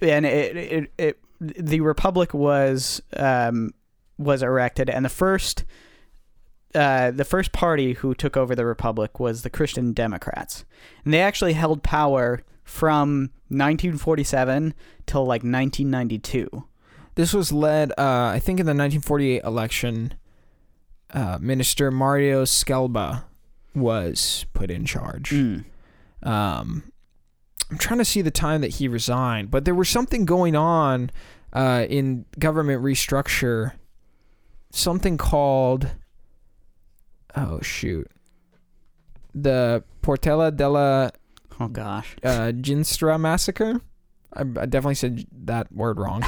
and it, it, it the republic was um, was erected, and the first. Uh, the first party who took over the republic was the Christian Democrats, and they actually held power from 1947 till like 1992. This was led, uh, I think, in the 1948 election. Uh, Minister Mario Scelba was put in charge. Mm. Um, I'm trying to see the time that he resigned, but there was something going on uh, in government restructure. Something called, oh shoot, the Portella della Oh gosh. uh, Ginstra massacre. I, I definitely said that word wrong.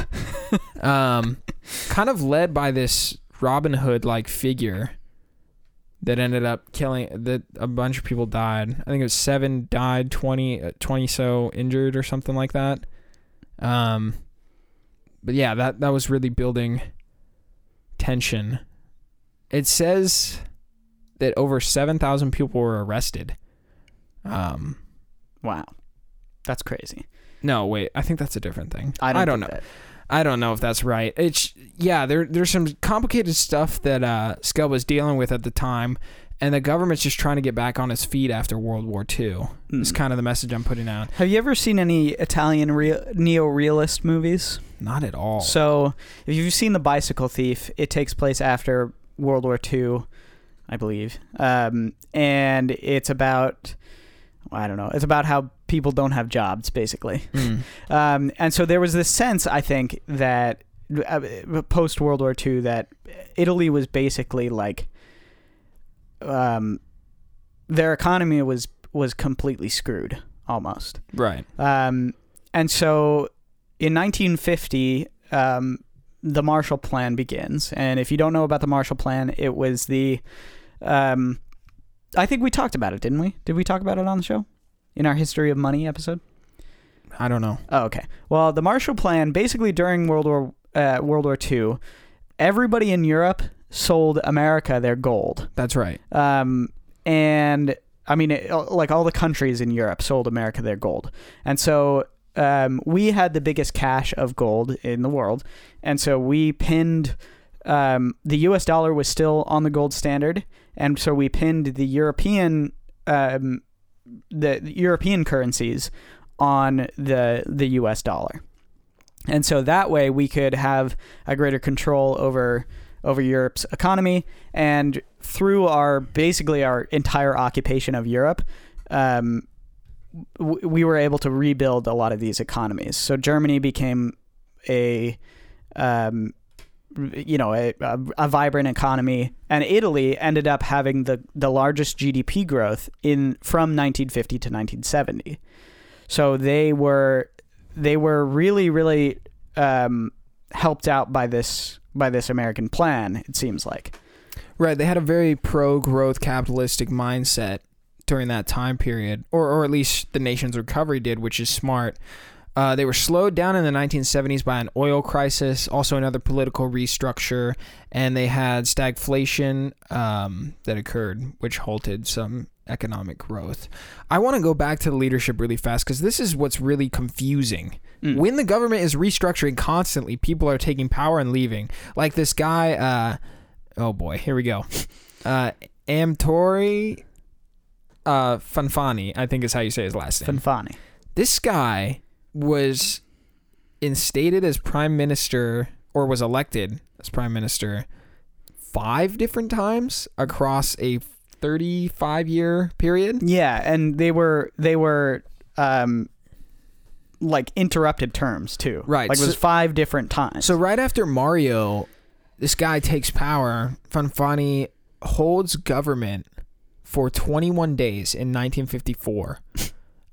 um, kind of led by this Robin Hood like figure that ended up killing that a bunch of people died. I think it was seven died, 20, uh, 20 so injured or something like that. Um, but yeah, that that was really building tension. It says that over seven thousand people were arrested. Um, Wow. That's crazy. No, wait. I think that's a different thing. I don't, know. that. I don't know if that's right. It's yeah. There there's some complicated stuff that uh, Skell was dealing with at the time, and the government's just trying to get back on its feet after World War II. It's Mm. kind of the message I'm putting out. Have you ever seen any Italian real, neo-realist movies? Not at all. So, if you've seen The Bicycle Thief, it takes place after World War II, I believe. Um, and it's about I don't know. It's about how people don't have jobs basically. Mm. Um, and so there was this sense, I think, that uh, post World War II, that Italy was basically like, um, their economy was was completely screwed almost. Right. Um, and so in 1950, um, the Marshall Plan begins. And if you don't know about the Marshall Plan, it was the. Um, I think we talked about it, didn't we? Did we talk about it on the show? In our History of Money episode? I don't know. Oh, okay. Well, the Marshall Plan, basically during World War uh, World War II, everybody in Europe sold America their gold. That's right. Um, and I mean, it, like all the countries in Europe sold America their gold, and so um, we had the biggest cache of gold in the world, and so we pinned. Um, the U.S. dollar was still on the gold standard, and so we pinned the European, um, the, European currencies on the the U.S. dollar, and so that way we could have a greater control over over Europe's economy, and through our basically our entire occupation of Europe, um, we were able to rebuild a lot of these economies. So Germany became a, um, you know, a, a, vibrant economy, and Italy ended up having the the largest GDP growth in from 1950 to 1970. So they were they were really really um, helped out by this by this American plan. It seems like. Right. They had a very pro growth capitalistic mindset during that time period, or, or at least the nation's recovery did, which is smart. Uh, they were slowed down in the 1970s by an oil crisis, also another political restructure, and they had stagflation um, that occurred, which halted some economic growth. I want to go back to the leadership really fast because this is what's really confusing. Mm. When the government is restructuring constantly, people are taking power and leaving. Like this guy, uh, oh boy, here we go. Uh, Amtori uh, Fanfani, I think is how you say his last name. Fanfani. This guy was instated as prime minister or was elected as prime minister five different times across a 35 year period. Yeah, and they were they were um like interrupted terms too. Right, Like it was so- five different times. So right after Mario, this guy takes power. Fanfani holds government for 21 days in 1954.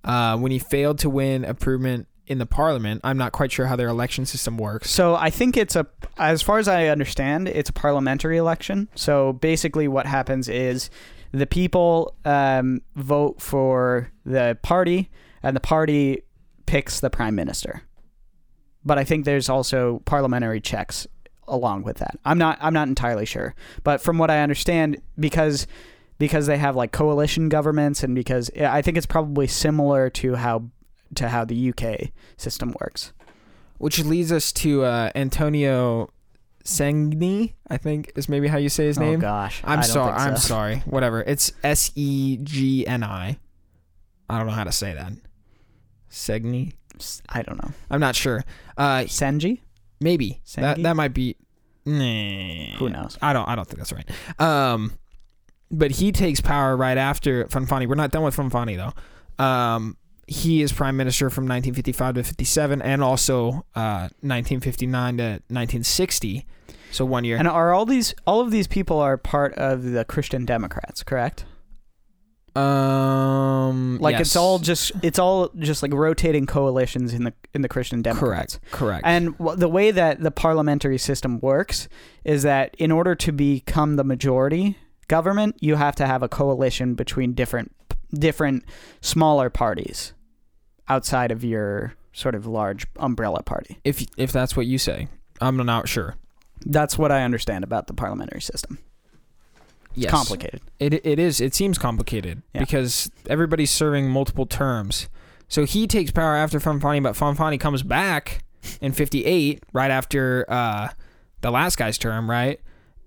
Uh, when he failed to win approval in the parliament, I'm not quite sure how their election system works. So I think it's a, as far as I understand, it's a parliamentary election. So basically, what happens is the people um, vote for the party, and the party picks the prime minister. But I think there's also parliamentary checks along with that. I'm not. I'm not entirely sure, but from what I understand, because because they have like coalition governments, and because I think it's probably similar to how to how the UK system works. Which leads us to uh, Antonio Segni, I think is maybe how you say his Oh name. gosh, I'm sorry. I'm so. sorry. Whatever. It's S E G N I. I don't know how to say that. Segni. I don't know. I'm not sure. Uh, Senji? maybe that Sengi? that might be. Nah. Who knows? I don't. I don't think that's right. Um, but he takes power right after Fanfani. We're not done with Fanfani though. Um, he is prime minister from 1955 to 57, and also uh, 1959 to 1960. So one year. And are all these all of these people are part of the Christian Democrats, correct? um, Like yes. it's all just it's all just like rotating coalitions in the in the Christian Democrats. correct. Correct. And wh- the way that the parliamentary system works is that in order to become the majority government, you have to have a coalition between different different smaller parties outside of your sort of large umbrella party. if if that's what you say, I'm not sure. That's what I understand about the parliamentary system. It's Yes. complicated. It it is. It seems complicated Yeah. because everybody's serving multiple terms. So he takes power after Fanfani, but Fanfani comes back in '58, right after uh, the last guy's term, right?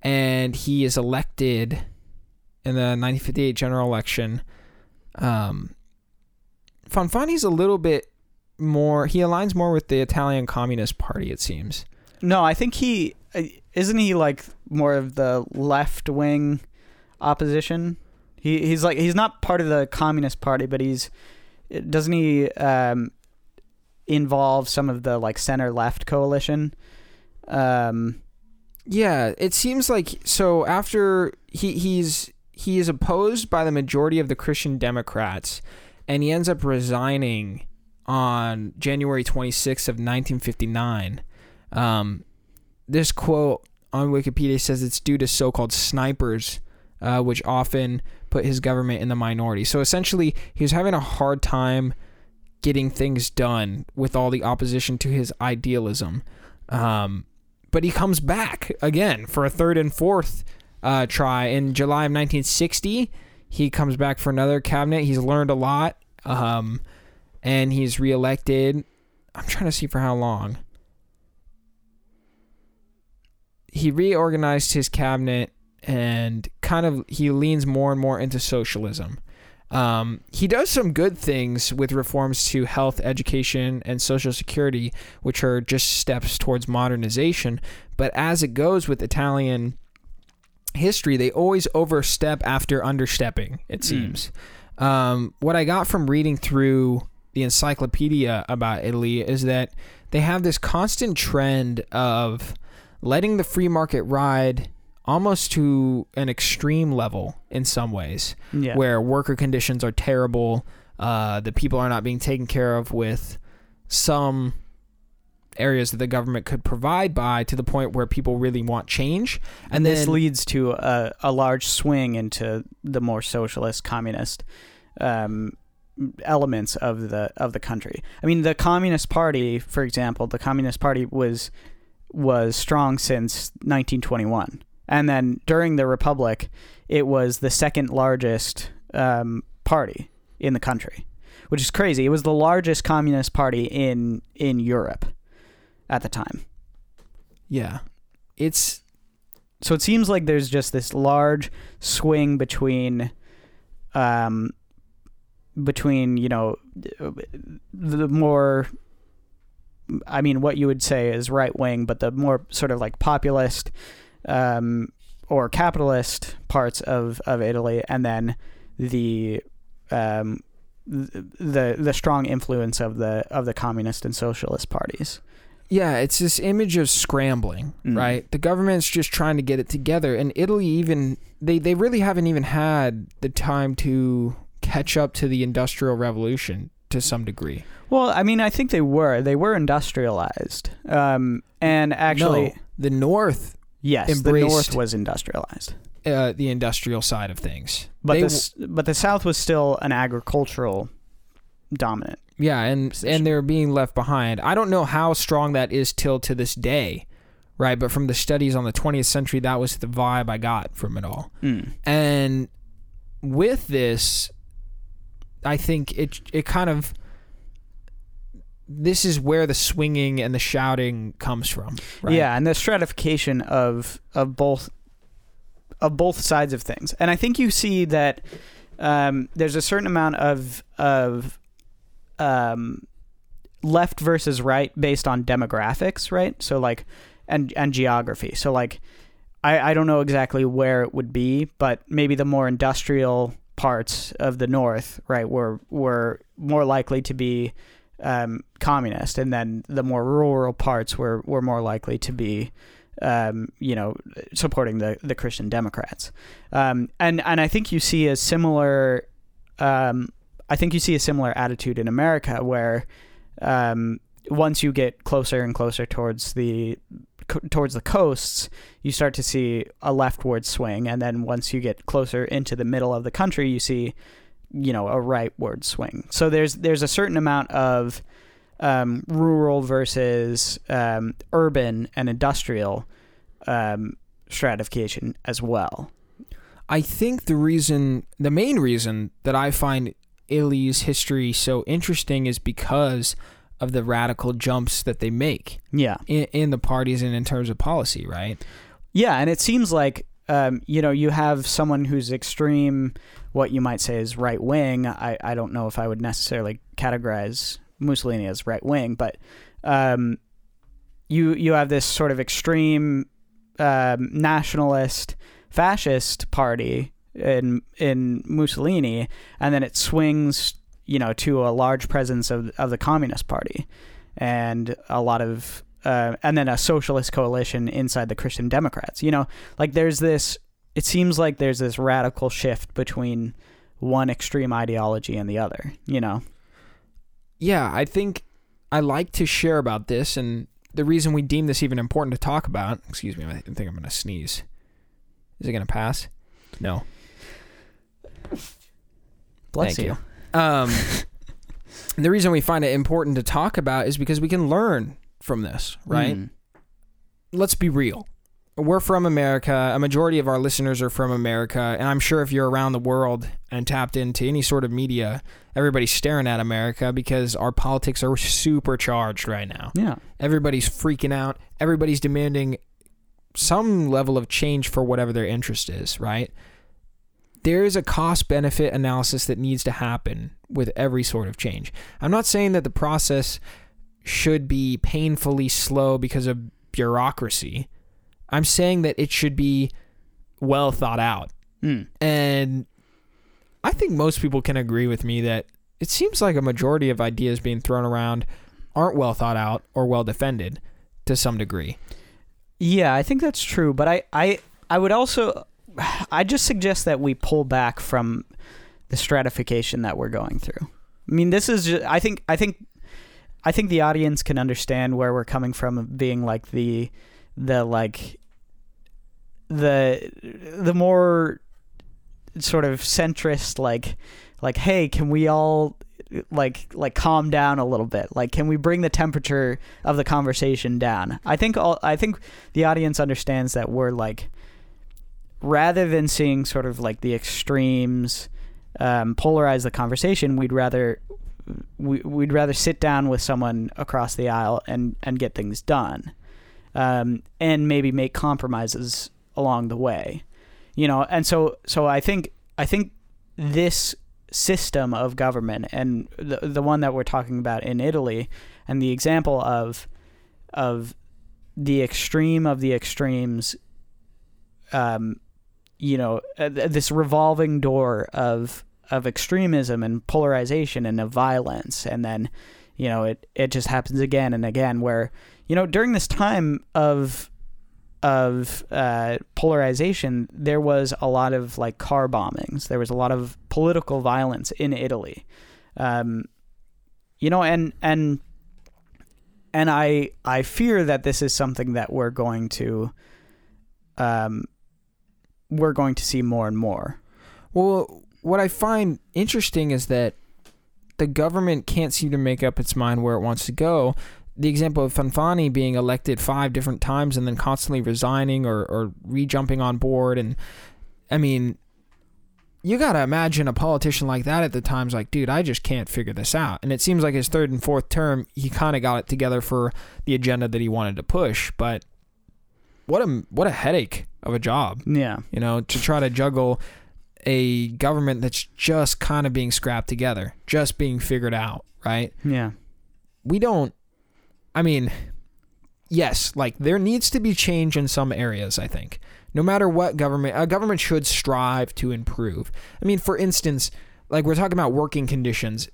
And he is elected in the 1958 general election. Um, Fanfani's a little bit more. He aligns more with the Italian Communist Party, it seems. No, I think he uh, isn't he like more of the left wing opposition. He he's like he's not part of the Communist Party, but he's doesn't he um, involve some of the like center left coalition? Um, Yeah, it seems like so after he he's he is opposed by the majority of the Christian Democrats and he ends up resigning on January 26th of 1959. Um, this quote on Wikipedia says it's due to so-called snipers uh, which often put his government in the minority. So essentially, he was having a hard time getting things done with all the opposition to his idealism. Um, but he comes back again for a third and fourth uh, try in July of 1960. He comes back for another cabinet. He's learned a lot, um, and he's reelected. I'm trying to see for how long. He reorganized his cabinet and kind of he leans more and more into socialism. Um, he does some good things with reforms to health, education, and social security, which are just steps towards modernization. But as it goes with Italian history, they always overstep after understepping, it seems. Um, what I got from reading through the encyclopedia about Italy is that they have this constant trend of letting the free market ride almost to an extreme level in some ways yeah. where worker conditions are terrible. Uh, the people are not being taken care of with some areas that the government could provide by to the point where people really want change. and this then- leads to a, a large swing into the more socialist communist um, elements of the of the country. I mean, the Communist Party, for example, the Communist Party was was strong since 1921, and then during the Republic, it was the second largest um, party in the country, which is crazy. It was the largest communist party in in Europe at the time. Yeah. It's So it seems like there's just this large swing between, um, between you know, the more, I mean, what you would say is right wing, but the more sort of like populist, um, or capitalist parts of of Italy, and then the, um, the the strong influence of the of the communist and socialist parties. Yeah, it's this image of scrambling, Mm. right? The government's just trying to get it together, and Italy even they they really haven't even had the time to catch up to the industrial revolution to some degree. Well, I mean, I think they were. They were industrialized. Um, and actually, No, the North, yes, the North was industrialized, uh, the industrial side of things, but They the but the South was still an agricultural dominant. Yeah, and position. and they're being left behind. I don't know how strong that is till to this day, right? But from the studies on the 20th century, that was the vibe I got from it all. Mm. And with this, I think it it kind of this is where the swinging and the shouting comes from. Right? Yeah, and the stratification of of both of both sides of things, and I think you see that um, there's a certain amount of of um, left versus right based on demographics, right? So like and and geography. So like I I don't know exactly where it would be, but maybe the more industrial parts of the north, right, were were more likely to be um, communist, and then the more rural parts were, were more likely to be, um, you know, supporting the, the Christian Democrats. Um, and and I think you see a similar, um, I think you see a similar attitude in America where, um, once you get closer and closer towards the towards the coasts, you start to see a leftward swing, and then once you get closer into the middle of the country, you see you know a rightward swing. So there's there's a certain amount of um, rural versus um, urban and industrial um, stratification as well. I think the reason, the main reason that I find Italy's history so interesting is because of the radical jumps that they make Yeah, in, in the parties and in terms of policy, right? yeah, and it seems like um, you know you have someone who's extreme, what you might say is right wing. I I don't know if I would necessarily categorize Mussolini as right wing, but um, you you have this sort of extreme um, nationalist fascist party in in Mussolini, and then it swings, you know, to a large presence of of the Communist Party, and a lot of. Uh, and then a socialist coalition inside the Christian Democrats. You know, like there's this. It seems like there's this radical shift between one extreme ideology and the other. You know. Yeah, I think I like to share about this, and the reason we deem this even important to talk about. Excuse me, I think I'm gonna sneeze. Is it gonna pass? No. Bless Thank you. Um, the reason we find it important to talk about is because we can learn from this, right? Mm. Let's be real. We're from America. A majority of our listeners are from America, and I'm sure if you're around the world and tapped into any sort of media, everybody's staring at America because our politics are supercharged right now. Yeah. Everybody's freaking out. Everybody's demanding some level of change for whatever their interest is, right? There is a cost benefit analysis that needs to happen with every sort of change. I'm not saying that the process should be painfully slow because of bureaucracy. I'm saying that it should be well thought out. Mm. And I think most people can agree with me that it seems like a majority of ideas being thrown around aren't well thought out or well defended to some degree. Yeah, I think that's true, but I, I, I would also, <sighs> I just suggest that we pull back from the stratification that we're going through. I mean, this is, just, I think, I think, I think the audience can understand where we're coming from, being like the the like the the more sort of centrist like like hey can we all like like calm down a little bit like can we bring the temperature of the conversation down i think all i think the audience understands that we're like rather than seeing sort of like the extremes um, polarize the conversation we'd rather we, we'd rather sit down with someone across the aisle and and get things done um, and maybe make compromises along the way. You know and so so i think i think this system of government and the the one that we're talking about in Italy and the example of of the extreme of the extremes um you know uh, this revolving door of of extremism and polarization and of violence and then you know it it just happens again and again where you know during this time of of uh, polarization, there was a lot of like car bombings. There was a lot of political violence in Italy, um, you know, and and and I I fear that this is something that we're going to um, we're going to see more and more. Well, what I find interesting is that the government can't seem to make up its mind where it wants to go. The example of Fanfani being elected five different times and then constantly resigning or, or re-jumping on board. And I mean, you got to imagine a politician like that at the time's like, dude, I just can't figure this out. And it seems like his third and fourth term, he kind of got it together for the agenda that he wanted to push. But what a what a headache of a job Yeah, you know, to try to juggle a government that's just kind of being scrapped together, just being figured out, right? yeah, We don't, I mean, yes, like there needs to be change in some areas, I think. No matter what government, a government should strive to improve. I mean, for instance, like we're talking about working conditions.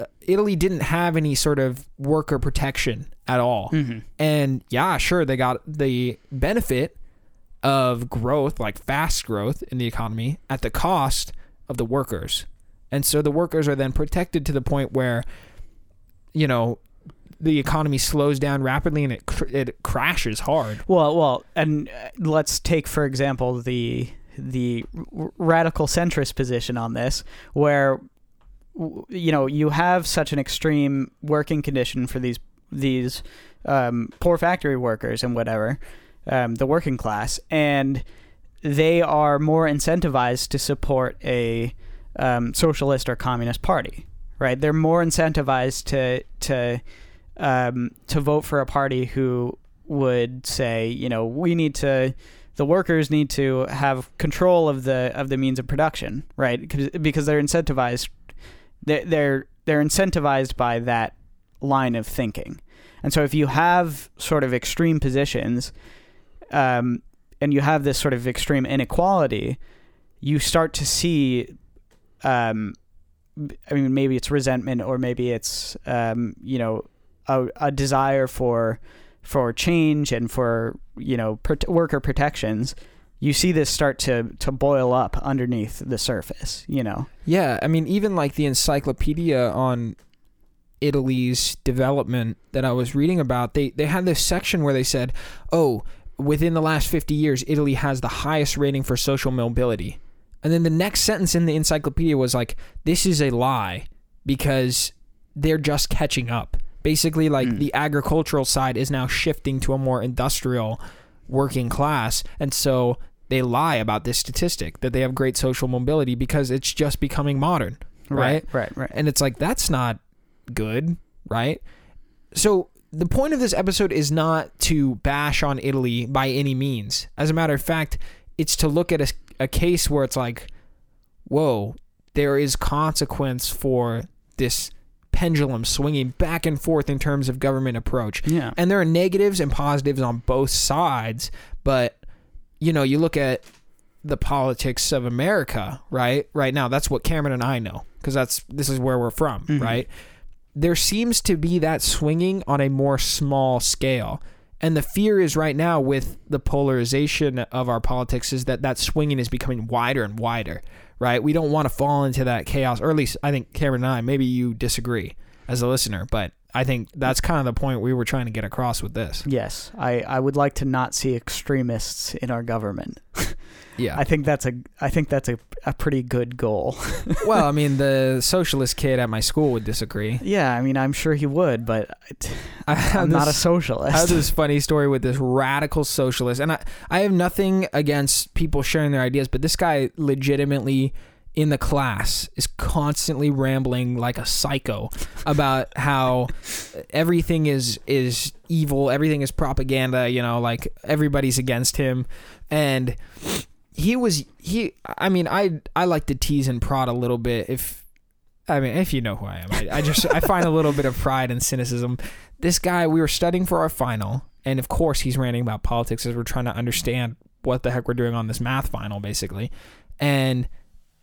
Uh, Italy didn't have any sort of worker protection at all. Mhm. And yeah, sure, they got the benefit of growth, like fast growth in the economy, at the cost of the workers. And so the workers are then protected to the point where, you know, the economy slows down rapidly and it cr- it crashes hard. Well, well, and uh, let's take for example the the radical centrist position on this, where you know you have such an extreme working condition for these these um, poor factory workers and whatever, um, the working class, and they are more incentivized to support a um, socialist or communist party, right? They're more incentivized to to um, to vote for a party who would say, you know, we need to, the workers need to have control of the of the means of production, right? 'Cause- Because they're incentivized, they're they're they're incentivized by that line of thinking, and so if you have sort of extreme positions, um, and you have this sort of extreme inequality, you start to see, um, I mean, maybe it's resentment or maybe it's, um, you know, a, a desire for for change and for you know worker protections. You see this start to to boil up underneath the surface. You know. Yeah, I mean, even like the encyclopedia on Italy's development that I was reading about, they they had this section where they said, "Oh, within the last 50 years, Italy has the highest rating for social mobility." And then the next sentence in the encyclopedia was like, "This is a lie because they're just catching up." Basically, like Mm. the agricultural side is now shifting to a more industrial working class, and so they lie about this statistic that they have great social mobility because it's just becoming modern, right? Right. Right. And it's like that's not good, right? So the point of this episode is not to bash on Italy by any means. As a matter of fact, it's to look at a, a case where it's like, whoa, there is consequence for this pendulum swinging back and forth in terms of government approach. Yeah. And there are negatives and positives on both sides, but you know, you look at the politics of America, right? Right now, that's what Cameron and I know because that's this is where we're from, Mhm. right? There seems to be that swinging on a more small scale. And the fear is right now with the polarization of our politics is that that swinging is becoming wider and wider, right? We don't want to fall into that chaos, or at least I think Cameron and I, maybe you disagree as a listener, but I think that's kind of the point we were trying to get across with this. Yes, I, I would like to not see extremists in our government. <laughs> Yeah. I think that's a I think that's a, a pretty good goal. <laughs> well, I mean, the socialist kid at my school would disagree. yeah, I mean I'm sure he would, but I I'm not a socialist. I have this funny story with this radical socialist, and I, I have nothing against people sharing their ideas, but this guy legitimately in the class is constantly rambling like a psycho about how everything is is evil, everything is propaganda, you know, like everybody's against him, and he was he. I mean, I I like to tease and prod a little bit if. I mean, if you know who I am, I, I just I find a little bit of pride and cynicism this guy we were studying for our final and of course he's ranting about politics as we're trying to understand what the heck we're doing on this math final basically and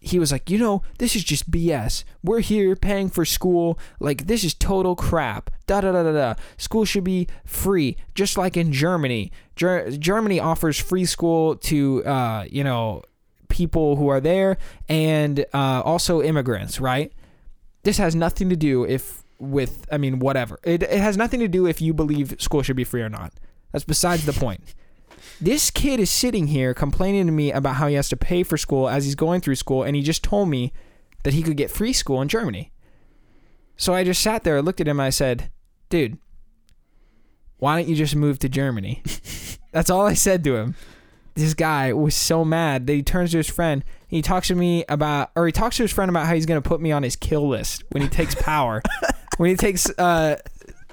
he was like you know this is just bs we're here paying for school like this is total crap da da da da da school should be free just like in germany Ger- germany offers free school to uh, you know people who are there and uh, also immigrants right this has nothing to do if with I mean whatever. It it has nothing to do if you believe school should be free or not. That's besides the point. <laughs> This kid is sitting here complaining to me about how he has to pay for school as he's going through school and he just told me that he could get free school in Germany. So I just sat there, looked at him and I said, "Dude, why don't you just move to Germany?" <laughs> That's all I said to him. This guy was so mad that he turns to his friend. He talks to me about, or he talks to his friend about how he's going to put me on his kill list when he takes power, <laughs> when he takes uh,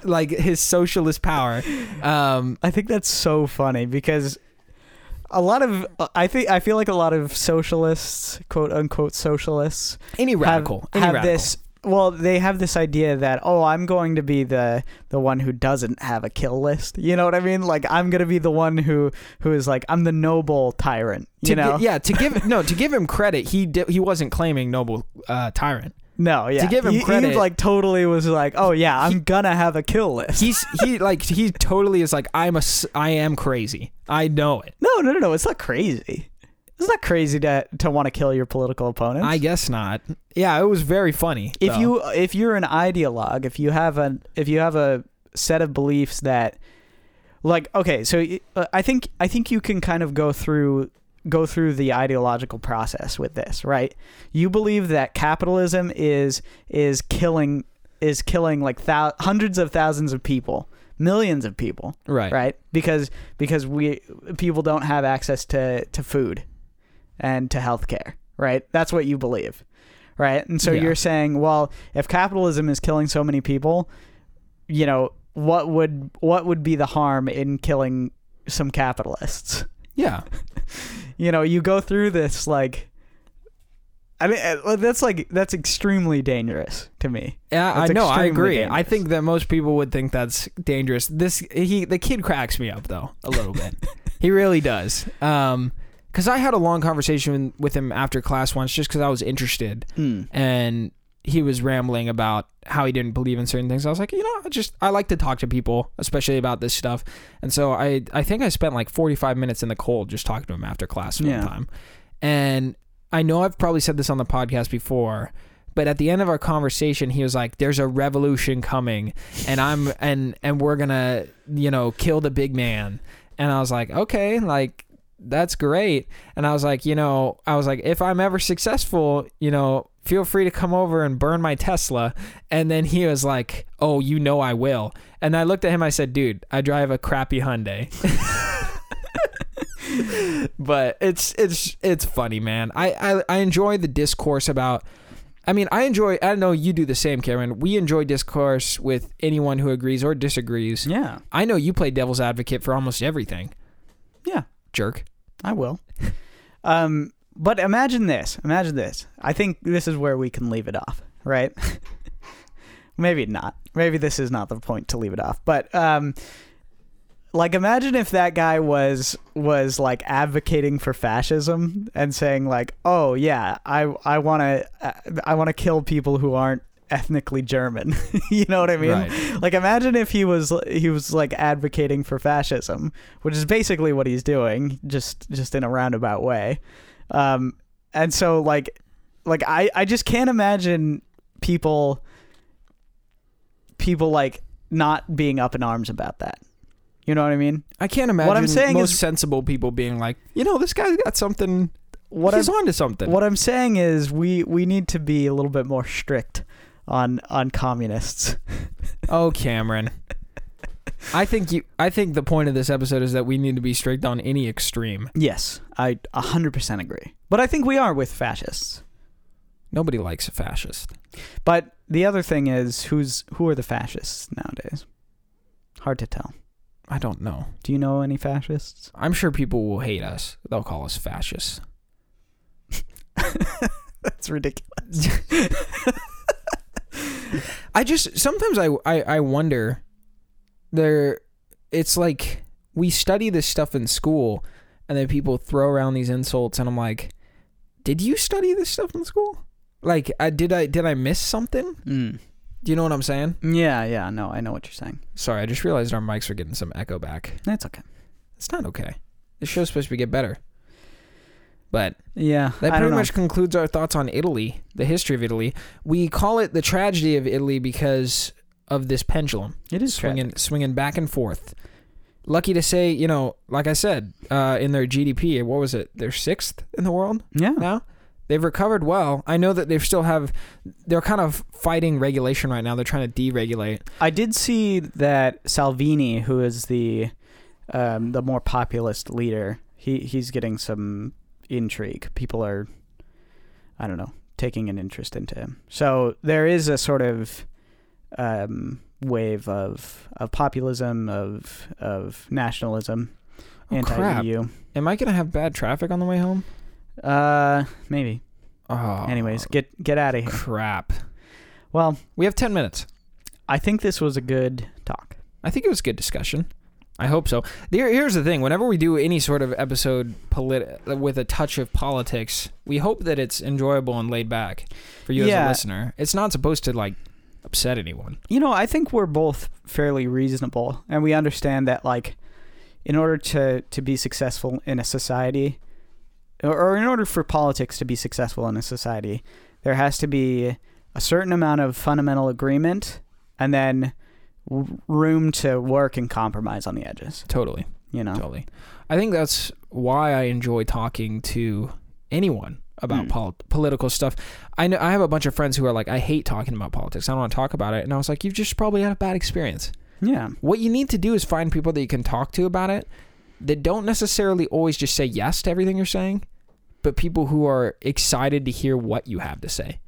like his socialist power. Um, I think that's so funny because a lot of I think I feel like a lot of socialists, quote unquote socialists, any have, radical, any have radical. this well they have this idea that oh i'm going to be the the one who doesn't have a kill list you know what i mean like i'm going to be the one who who is like i'm the noble tyrant you To gi- know yeah, to give no to give him credit, he di- he wasn't claiming noble uh, tyrant. No yeah to give him he, credit- he like totally was like oh yeah i'm gonna have a kill list He's he like he totally is like I'm a I am crazy. I know it. no no no no it's not crazy it's not crazy to to want to kill your political opponents I guess not. Yeah, it was very funny. if though. you if you're an ideologue if you have a if you have a set of beliefs that like okay so uh, i think i think you can kind of go through go through the ideological process with this right? You believe that capitalism is is killing is killing like thou- hundreds of thousands of people millions of people right. right? Because because we people don't have access to to food and to healthcare right? That's what you believe right? And so Yeah. you're saying well if capitalism is killing so many people you know what would what would be the harm in killing some capitalists yeah <laughs> you know you go through this like I mean, uh, that's like that's extremely dangerous to me. Yeah, I That's know. I agree. I think that most people would think that's dangerous. This he the kid cracks me up though a little bit. <laughs> he really does. Um, because I had a long conversation with him after class once, just because I was interested, Mm. and he was rambling about how he didn't believe in certain things. I was like, you know, I just I like to talk to people, especially about this stuff. And so I I think I spent like 45 minutes in the cold just talking to him after class one Yeah. time. And I know I've probably said this on the podcast before, but at the end of our conversation he was like there's a revolution coming and I'm and and we're going to, you know, kill the big man. And I was like, "Okay, like that's great." And I was like, you know, I was like if I'm ever successful, you know, feel free to come over and burn my Tesla. And then he was like, "Oh, you know I will." And I looked at him I said, "Dude, I drive a crappy Hyundai." <laughs> but it's it's it's funny, man. I, I I enjoy the discourse about. I mean, I enjoy. I know you do the same, Cameron. We enjoy discourse with anyone who agrees or disagrees. Yeah, I know you play devil's advocate for almost everything. yeah. Jerk. I will. <laughs> um, but imagine this. Imagine this. I think this is where we can leave it off, right? <laughs> Maybe not. Maybe this is not the point to leave it off. But um, like, imagine if that guy was was like advocating for fascism and saying like, "Oh yeah, I I want to I want to kill people who aren't ethnically German." <laughs> you know what I mean? Right. Like imagine if he was he was like advocating for fascism, which is basically what he's doing, just just in a roundabout way. Um, and so like like I I just can't imagine people people like not being up in arms about that. You know what I mean? I can't imagine What I'm saying most is- sensible people being like, you know, this guy's got something. What he's I'm onto something. what I'm saying is we we need to be a little bit more strict on on communists. Oh, Cameron. I think you. I think the point of this episode is that we need to be strict on any extreme. Yes, I 100% agree. But I think we are with fascists. Nobody likes a fascist. But the other thing is who's who are the fascists nowadays? Hard to tell. I don't know. Do you know any fascists? I'm sure people will hate us. They'll call us fascists. <laughs> That's ridiculous. <laughs> I just sometimes I, I I wonder there it's like we study this stuff in school and then people throw around these insults and I'm like did you study this stuff in school? Like I did I did I miss something? Mm. Do you know what I'm saying? Yeah, yeah, no, I know what you're saying. Sorry, I just realized our mics are getting some echo back. That's okay. It's not okay. This show's supposed to get better. But Yeah, that pretty much concludes our thoughts on Italy, the history of Italy. We call it the tragedy of Italy because of this pendulum. it is swinging tragic. swinging back and forth. Lucky to say, you know, like I said, uh, in their GDP, what was it? They're sixth in the world Yeah. now. They've recovered well. I know that they still have. They're kind of fighting regulation right now. They're trying to deregulate. I did see that Salvini, who is the um, the more populist leader, he he's getting some intrigue. People are, I don't know, taking an interest into him. So there is a sort of um, wave of of populism, of of nationalism, Oh, crap. anti-EU. Am I gonna have bad traffic on the way home? Uh, maybe. Oh, Anyways, get get out of here. crap. Well, We have ten minutes. I think this was a good talk. I think it was a good discussion. I hope so. Here, here's the thing: whenever we do any sort of episode polit- with a touch of politics, we hope that it's enjoyable and laid back for you as a listener. It's not supposed to like upset anyone. You know, I think we're both fairly reasonable, and we understand that, like, in order to to be successful in a society, or, or in order for politics to be successful in a society, there has to be a certain amount of fundamental agreement, and then w- room to work and compromise on the edges. Totally. You know, Totally. I think that's why I enjoy talking to anyone about Mm. pol- political stuff. I know I have a bunch of friends who are like, I hate talking about politics. I don't want to talk about it. And I was like, you've just probably had a bad experience. yeah, What you need to do is find people that you can talk to about it that don't necessarily always just say yes to everything you're saying, but people who are excited to hear what you have to say.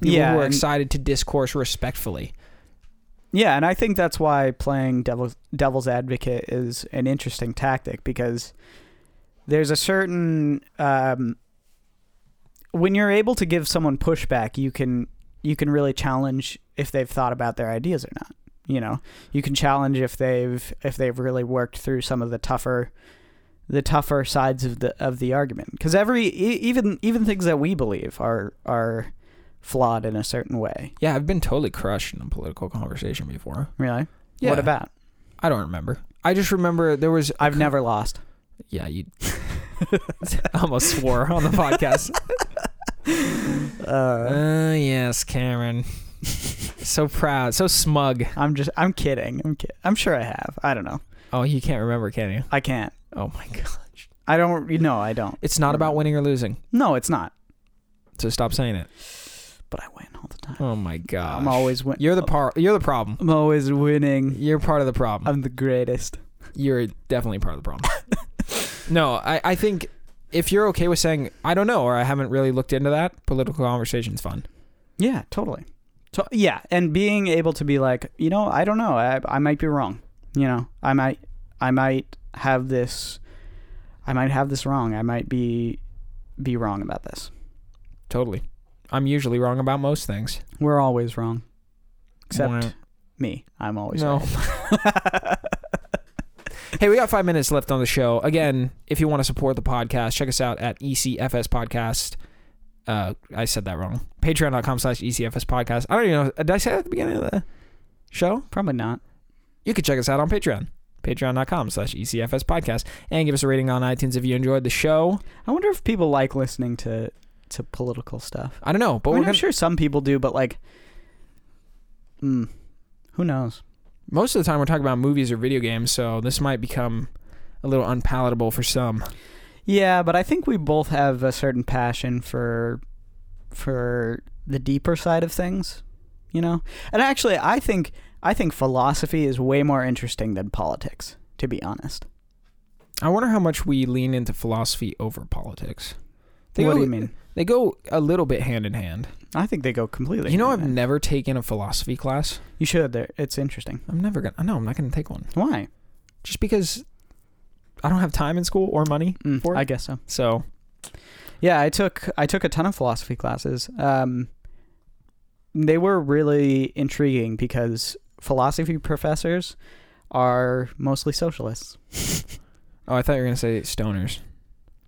People Yeah, who are excited to discourse respectfully. Yeah, and I think that's why playing devil's devil's advocate is an interesting tactic because there's a certain um, when you're able to give someone pushback, you can you can really challenge if they've thought about their ideas or not. You know, you can challenge if they've if they've really worked through some of the tougher the tougher sides of the of the argument because every even even things that we believe are are flawed in a certain way. Yeah, I've been totally crushed in a political conversation before. Really? Yeah. What about? I don't remember. I just remember there was. I've never lost. Yeah, you <laughs> almost swore on the podcast. Uh, Uh, yes, Cameron. so proud, so smug. I'm just. I'm kidding. I'm kidding. I'm sure I have. I don't know. Oh, you can't remember, can you? I can't. Oh my gosh. I don't. You know, I don't. It's not about winning or losing. No, it's not. So stop saying it. But I win all the time. Oh my god. I'm always winning. You're the par. You're the problem. I'm always winning. You're part of the problem. I'm the greatest. You're definitely part of the problem. <laughs> no, I, I think if you're okay with saying I don't know or I haven't really looked into that, political conversation's fun. Yeah, totally. So yeah, and being able to be like, you know, I don't know. I I might be wrong. You know, I might I might have this. I might have this wrong. I might be be wrong about this. Totally. I'm usually wrong about most things. We're always wrong, except Wah. me. I'm always No. right. <laughs> <laughs> Hey, we got five minutes left on the show. Again, if you want to support the podcast, check us out at ECFS Podcast. Uh, I said that wrong. Patreon.com slash ECFS Podcast. I don't even know. Did I say that at the beginning of the show? Probably not. You can check us out on Patreon. Patreon.com slash ECFS Podcast. And give us a rating on iTunes if you enjoyed the show. I wonder if people like listening to to political stuff. I don't know, but I we're mean, gonna, I'm sure some people do, but like, mm, who knows? Most of the time, we're talking about movies or video games, so this might become a little unpalatable for some. Yeah, but I think we both have a certain passion for for the deeper side of things, you know. And actually, I think I think philosophy is way more interesting than politics, to be honest. I wonder how much we lean into philosophy over politics. what go, do you mean? They go a little bit hand in hand. I think they go completely. You know, I've hand never taken a philosophy class. you should. There, it's interesting. I'm never gonna. No, I'm not gonna take one. Why? Just because I don't have time in school or money Mm, for it. I guess so. so Yeah, I took I took a ton of philosophy classes. Um, they were really intriguing because philosophy professors are mostly socialists. <laughs> Oh, I thought you were gonna say stoners.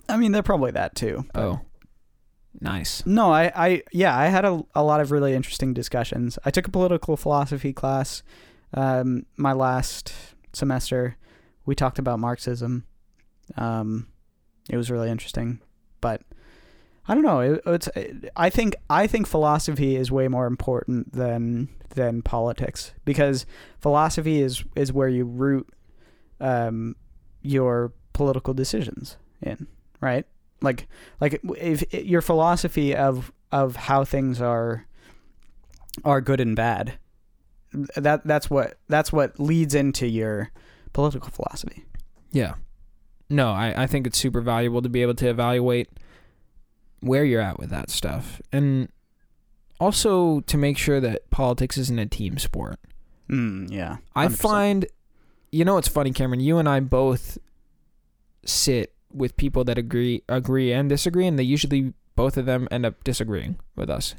I mean, they're probably that too. Oh, nice. No, I, I yeah, I had a, a lot of really interesting discussions. I took a political philosophy class um, my last semester. We talked about Marxism. Um, it was really interesting, but I don't know. It, it's I think I think philosophy is way more important than than politics because philosophy is is where you root um, your political decisions in, right? Like like if your philosophy of of how things are are good and bad that that's what that's what leads into your political philosophy Yeah. No, I, I think it's super valuable to be able to evaluate where you're at with that stuff. And also to make sure that politics isn't a team sport. mm, yeah I 100%. find, you know, it's funny, Cameron. You and I both sit with people that agree, agree and disagree, and they usually both of them end up disagreeing with us.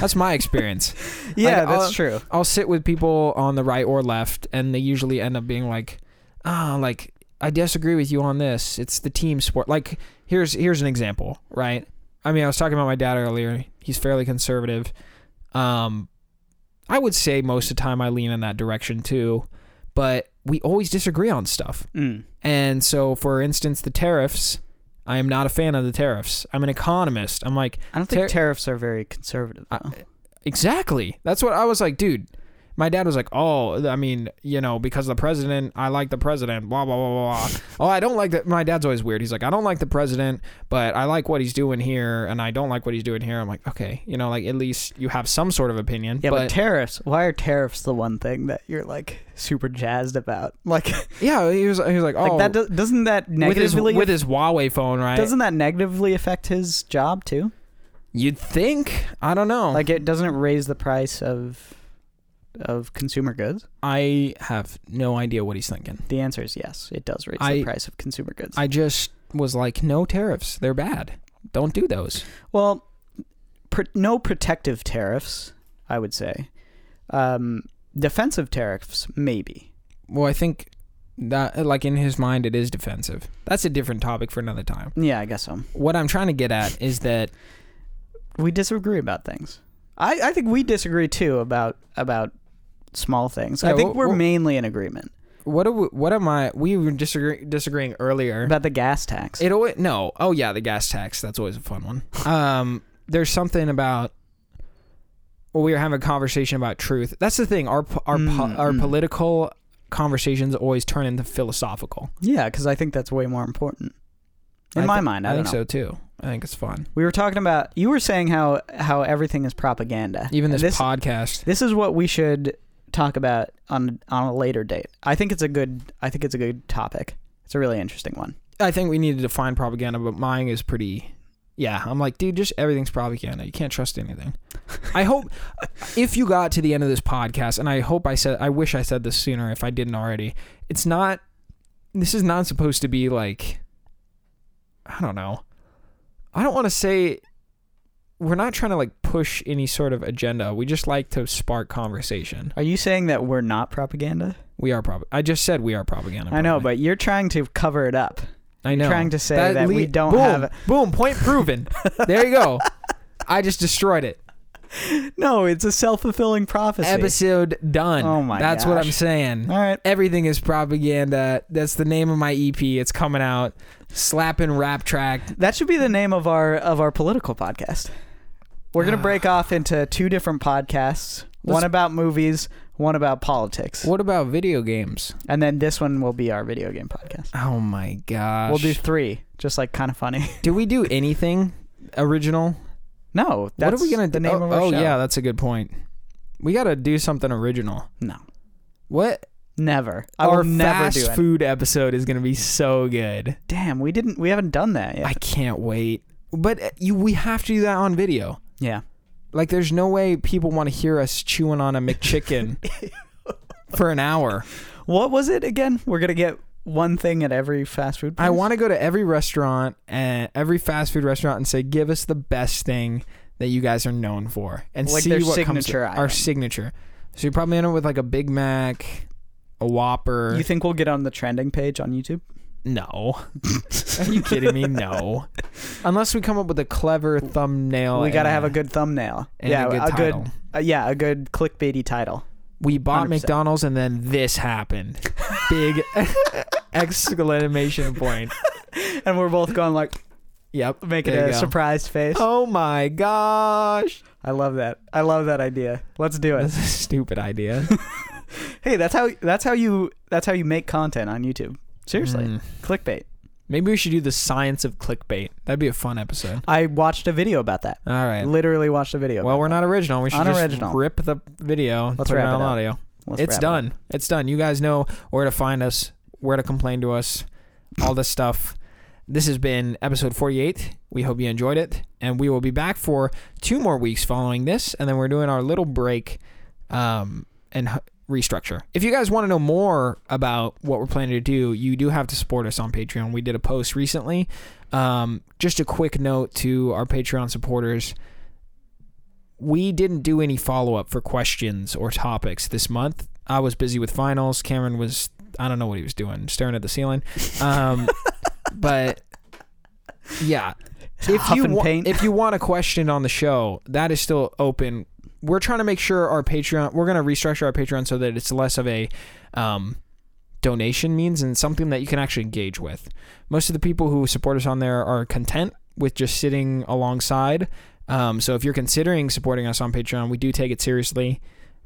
That's my experience. <laughs> yeah like, that's I'll- true I'll sit with people on the right or left, and they usually end up being like, ah, like I disagree with you on this. It's the team sport. Like here's here's an example, right? I mean, I was talking about my dad earlier. He's fairly conservative. Um, I would say most of the time I lean in that direction too, but we always disagree on stuff. mm. And so, for instance, the tariffs. I am not a fan of the tariffs. I'm an economist. I'm like, i don't think Ter- tariffs are very conservative I- Exactly. That's what I was like, dude. My dad was like, "Oh, I mean, you know, because the president, I like the president." Blah blah blah blah. blah. <laughs> oh, I don't like that. My dad's always weird. He's like, "I don't like the president, but I like what he's doing here, and I don't like what he's doing here." I'm like, "Okay, you know, like at least you have some sort of opinion." yeah but, but tariffs why are tariffs the one thing that you're like super jazzed about <laughs> like yeah, he was he was like, "Oh, like that oh, do, doesn't that with his negatively with his Huawei phone, right?" doesn't that negatively affect his job too You'd think. I don't know. like it doesn't raise the price of of consumer goods I have no idea what he's thinking. the answer is yes it does raise I- the price of consumer goods I just was like, "No tariffs. They're bad. Don't do those." Well, pr- no protective tariffs, I would say. Um, defensive tariffs, maybe. Well, I think that, like in his mind, it is defensive. That's a different topic for another time. Yeah, I guess so. What I'm trying to get at is that We disagree about things. I, I think we disagree too about about small things. I Yeah, think wh- we're mainly in agreement what are we, what am I? We were disagree, disagreeing earlier. about the gas tax. It always no. Oh yeah, the gas tax. That's always a fun one. Um, <laughs> there's something about. Well, we were having a conversation about truth. That's the thing. Our po- our po- Mm, our mm. political conversations always turn into philosophical. yeah, because I think that's way more important. In I my thi- mind, I, I think know. so too. I think it's fun. We were talking about. You were saying how how everything is propaganda. Even this, this podcast. This is what we should talk about on on a later date. I think it's a good I think it's a good topic. It's a really interesting one. I think we need to define propaganda, but mine is pretty. Yeah, I'm like, dude, just everything's propaganda. You can't trust anything. I hope <laughs> if you got to the end of this podcast, and I hope I said, I wish I said this sooner if I didn't already. It's not. This is not supposed to be like. I don't know. I don't want to say. We're not trying to like push any sort of agenda. We just like to spark conversation. Are you saying that we're not propaganda? We are prop. I just said we are propaganda. I know, probably. but you're trying to cover it up. I know. trying to say that we don't boom, have- Boom, point proven. there you go. <laughs> I just destroyed it. No, it's a self-fulfilling prophecy. Episode done. Oh my That's what I'm saying. All right. Everything is propaganda. That's the name of my EP. It's coming out. Slapping rap track. That should be the name of our of our political podcast. We're going to break off into two different podcasts. one about movies, one about politics, What about video games? and then this one will be our video game podcast. Oh my gosh. We'll do three, just like kind of funny. <laughs> do we do anything original? No, that's what are we gonna the do? name oh, of our oh, show. yeah, that's a good point. We got to do something original. No, What? never. I Our will never fast do it. food episode is going to be so good. Damn, we didn't. We haven't done that yet. I can't wait. But uh, you, we have to do that on video. Yeah. Like, there's no way people want to hear us chewing on a McChicken <laughs> for an hour. What was it again? We're gonna get one thing at every fast food. Place? I want to go to every restaurant and every fast food restaurant and say, give us the best thing that you guys are known for, and Like see what signature comes. Our item. signature. So you probably end up with like a Big Mac, a Whopper. You think we'll get on the trending page on YouTube? No, <laughs> are you kidding me? No, unless we come up with a clever thumbnail. we gotta and have a good thumbnail. and yeah, a good good. title. uh, yeah, a good clickbaity title. We bought 100%. McDonald's and then this happened. Big <laughs> exclamation point. <laughs> And we're both going like Yep. making there a go. surprised face. Oh my gosh. I love that. I love that idea. Let's do it. That's a stupid idea. hey, that's how that's how you that's how you make content on YouTube. Seriously, Mm. clickbait. Maybe we should do the science of clickbait. That'd be a fun episode. I watched a video about that. All right. Literally watched a video. Well, we're not original. We should Unoriginal. just rip the video. Let's put it on up. audio. Let's it's wrap it up. done. It's done. You guys know where to find us, where to complain to us, all this stuff. This has been episode 48. We hope you enjoyed it. And we will be back for two more weeks following this. And then we're doing our little break um, and restructure. If you guys want to know more about what we're planning to do, you do have to support us on Patreon. We did a post recently. Um, just a quick note to our Patreon supporters we didn't do any follow up for questions or topics this month. I was busy with finals. Cameron was, I don't know what he was doing, staring at the ceiling. Um, <laughs> but yeah, if you wa- if you want a question on the show, that is still open. We're trying to make sure our Patreon. We're going to restructure our Patreon so that it's less of a um, donation means and something that you can actually engage with. Most of the people who support us on there are content with just sitting alongside. Um, so if you're considering supporting us on Patreon, we do take it seriously.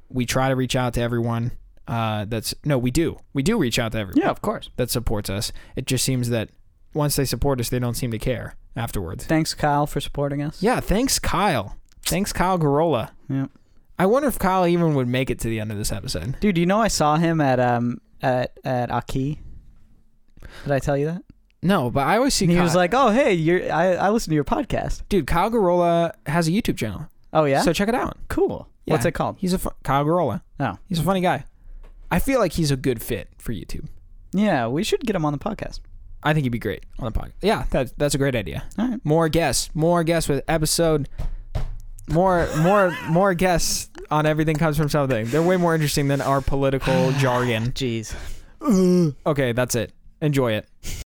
We try to reach out to everyone. Uh, that's no, we do. We do reach out to everyone Yeah, of course. that supports us. It just seems that once they support us, they don't seem to care afterwards. Thanks, Kyle, for supporting us. Yeah, thanks, Kyle. Thanks, Kyle Garola. Yeah. I wonder if Kyle even would make it to the end of this episode. Dude, you know I saw him at um at at Aki. Did I tell you that? No, but I always see And he Kyle. was like, "Oh, hey, you're I I listen to your podcast." dude, Kyle Garola has a YouTube channel. Oh yeah, So check it out. cool. Yeah. What's it called? He's a fu- Kyle Garola. Oh, He's a funny guy. I feel like he's a good fit for YouTube. yeah. We should get him on the podcast. I think he'd be great on the podcast. Yeah, that, that's a great idea. All right. More guests, more guests with episode, more, more, more guests on everything comes from something. They're way more interesting than our political <sighs> jargon. Jeez. Okay, that's it. Enjoy it.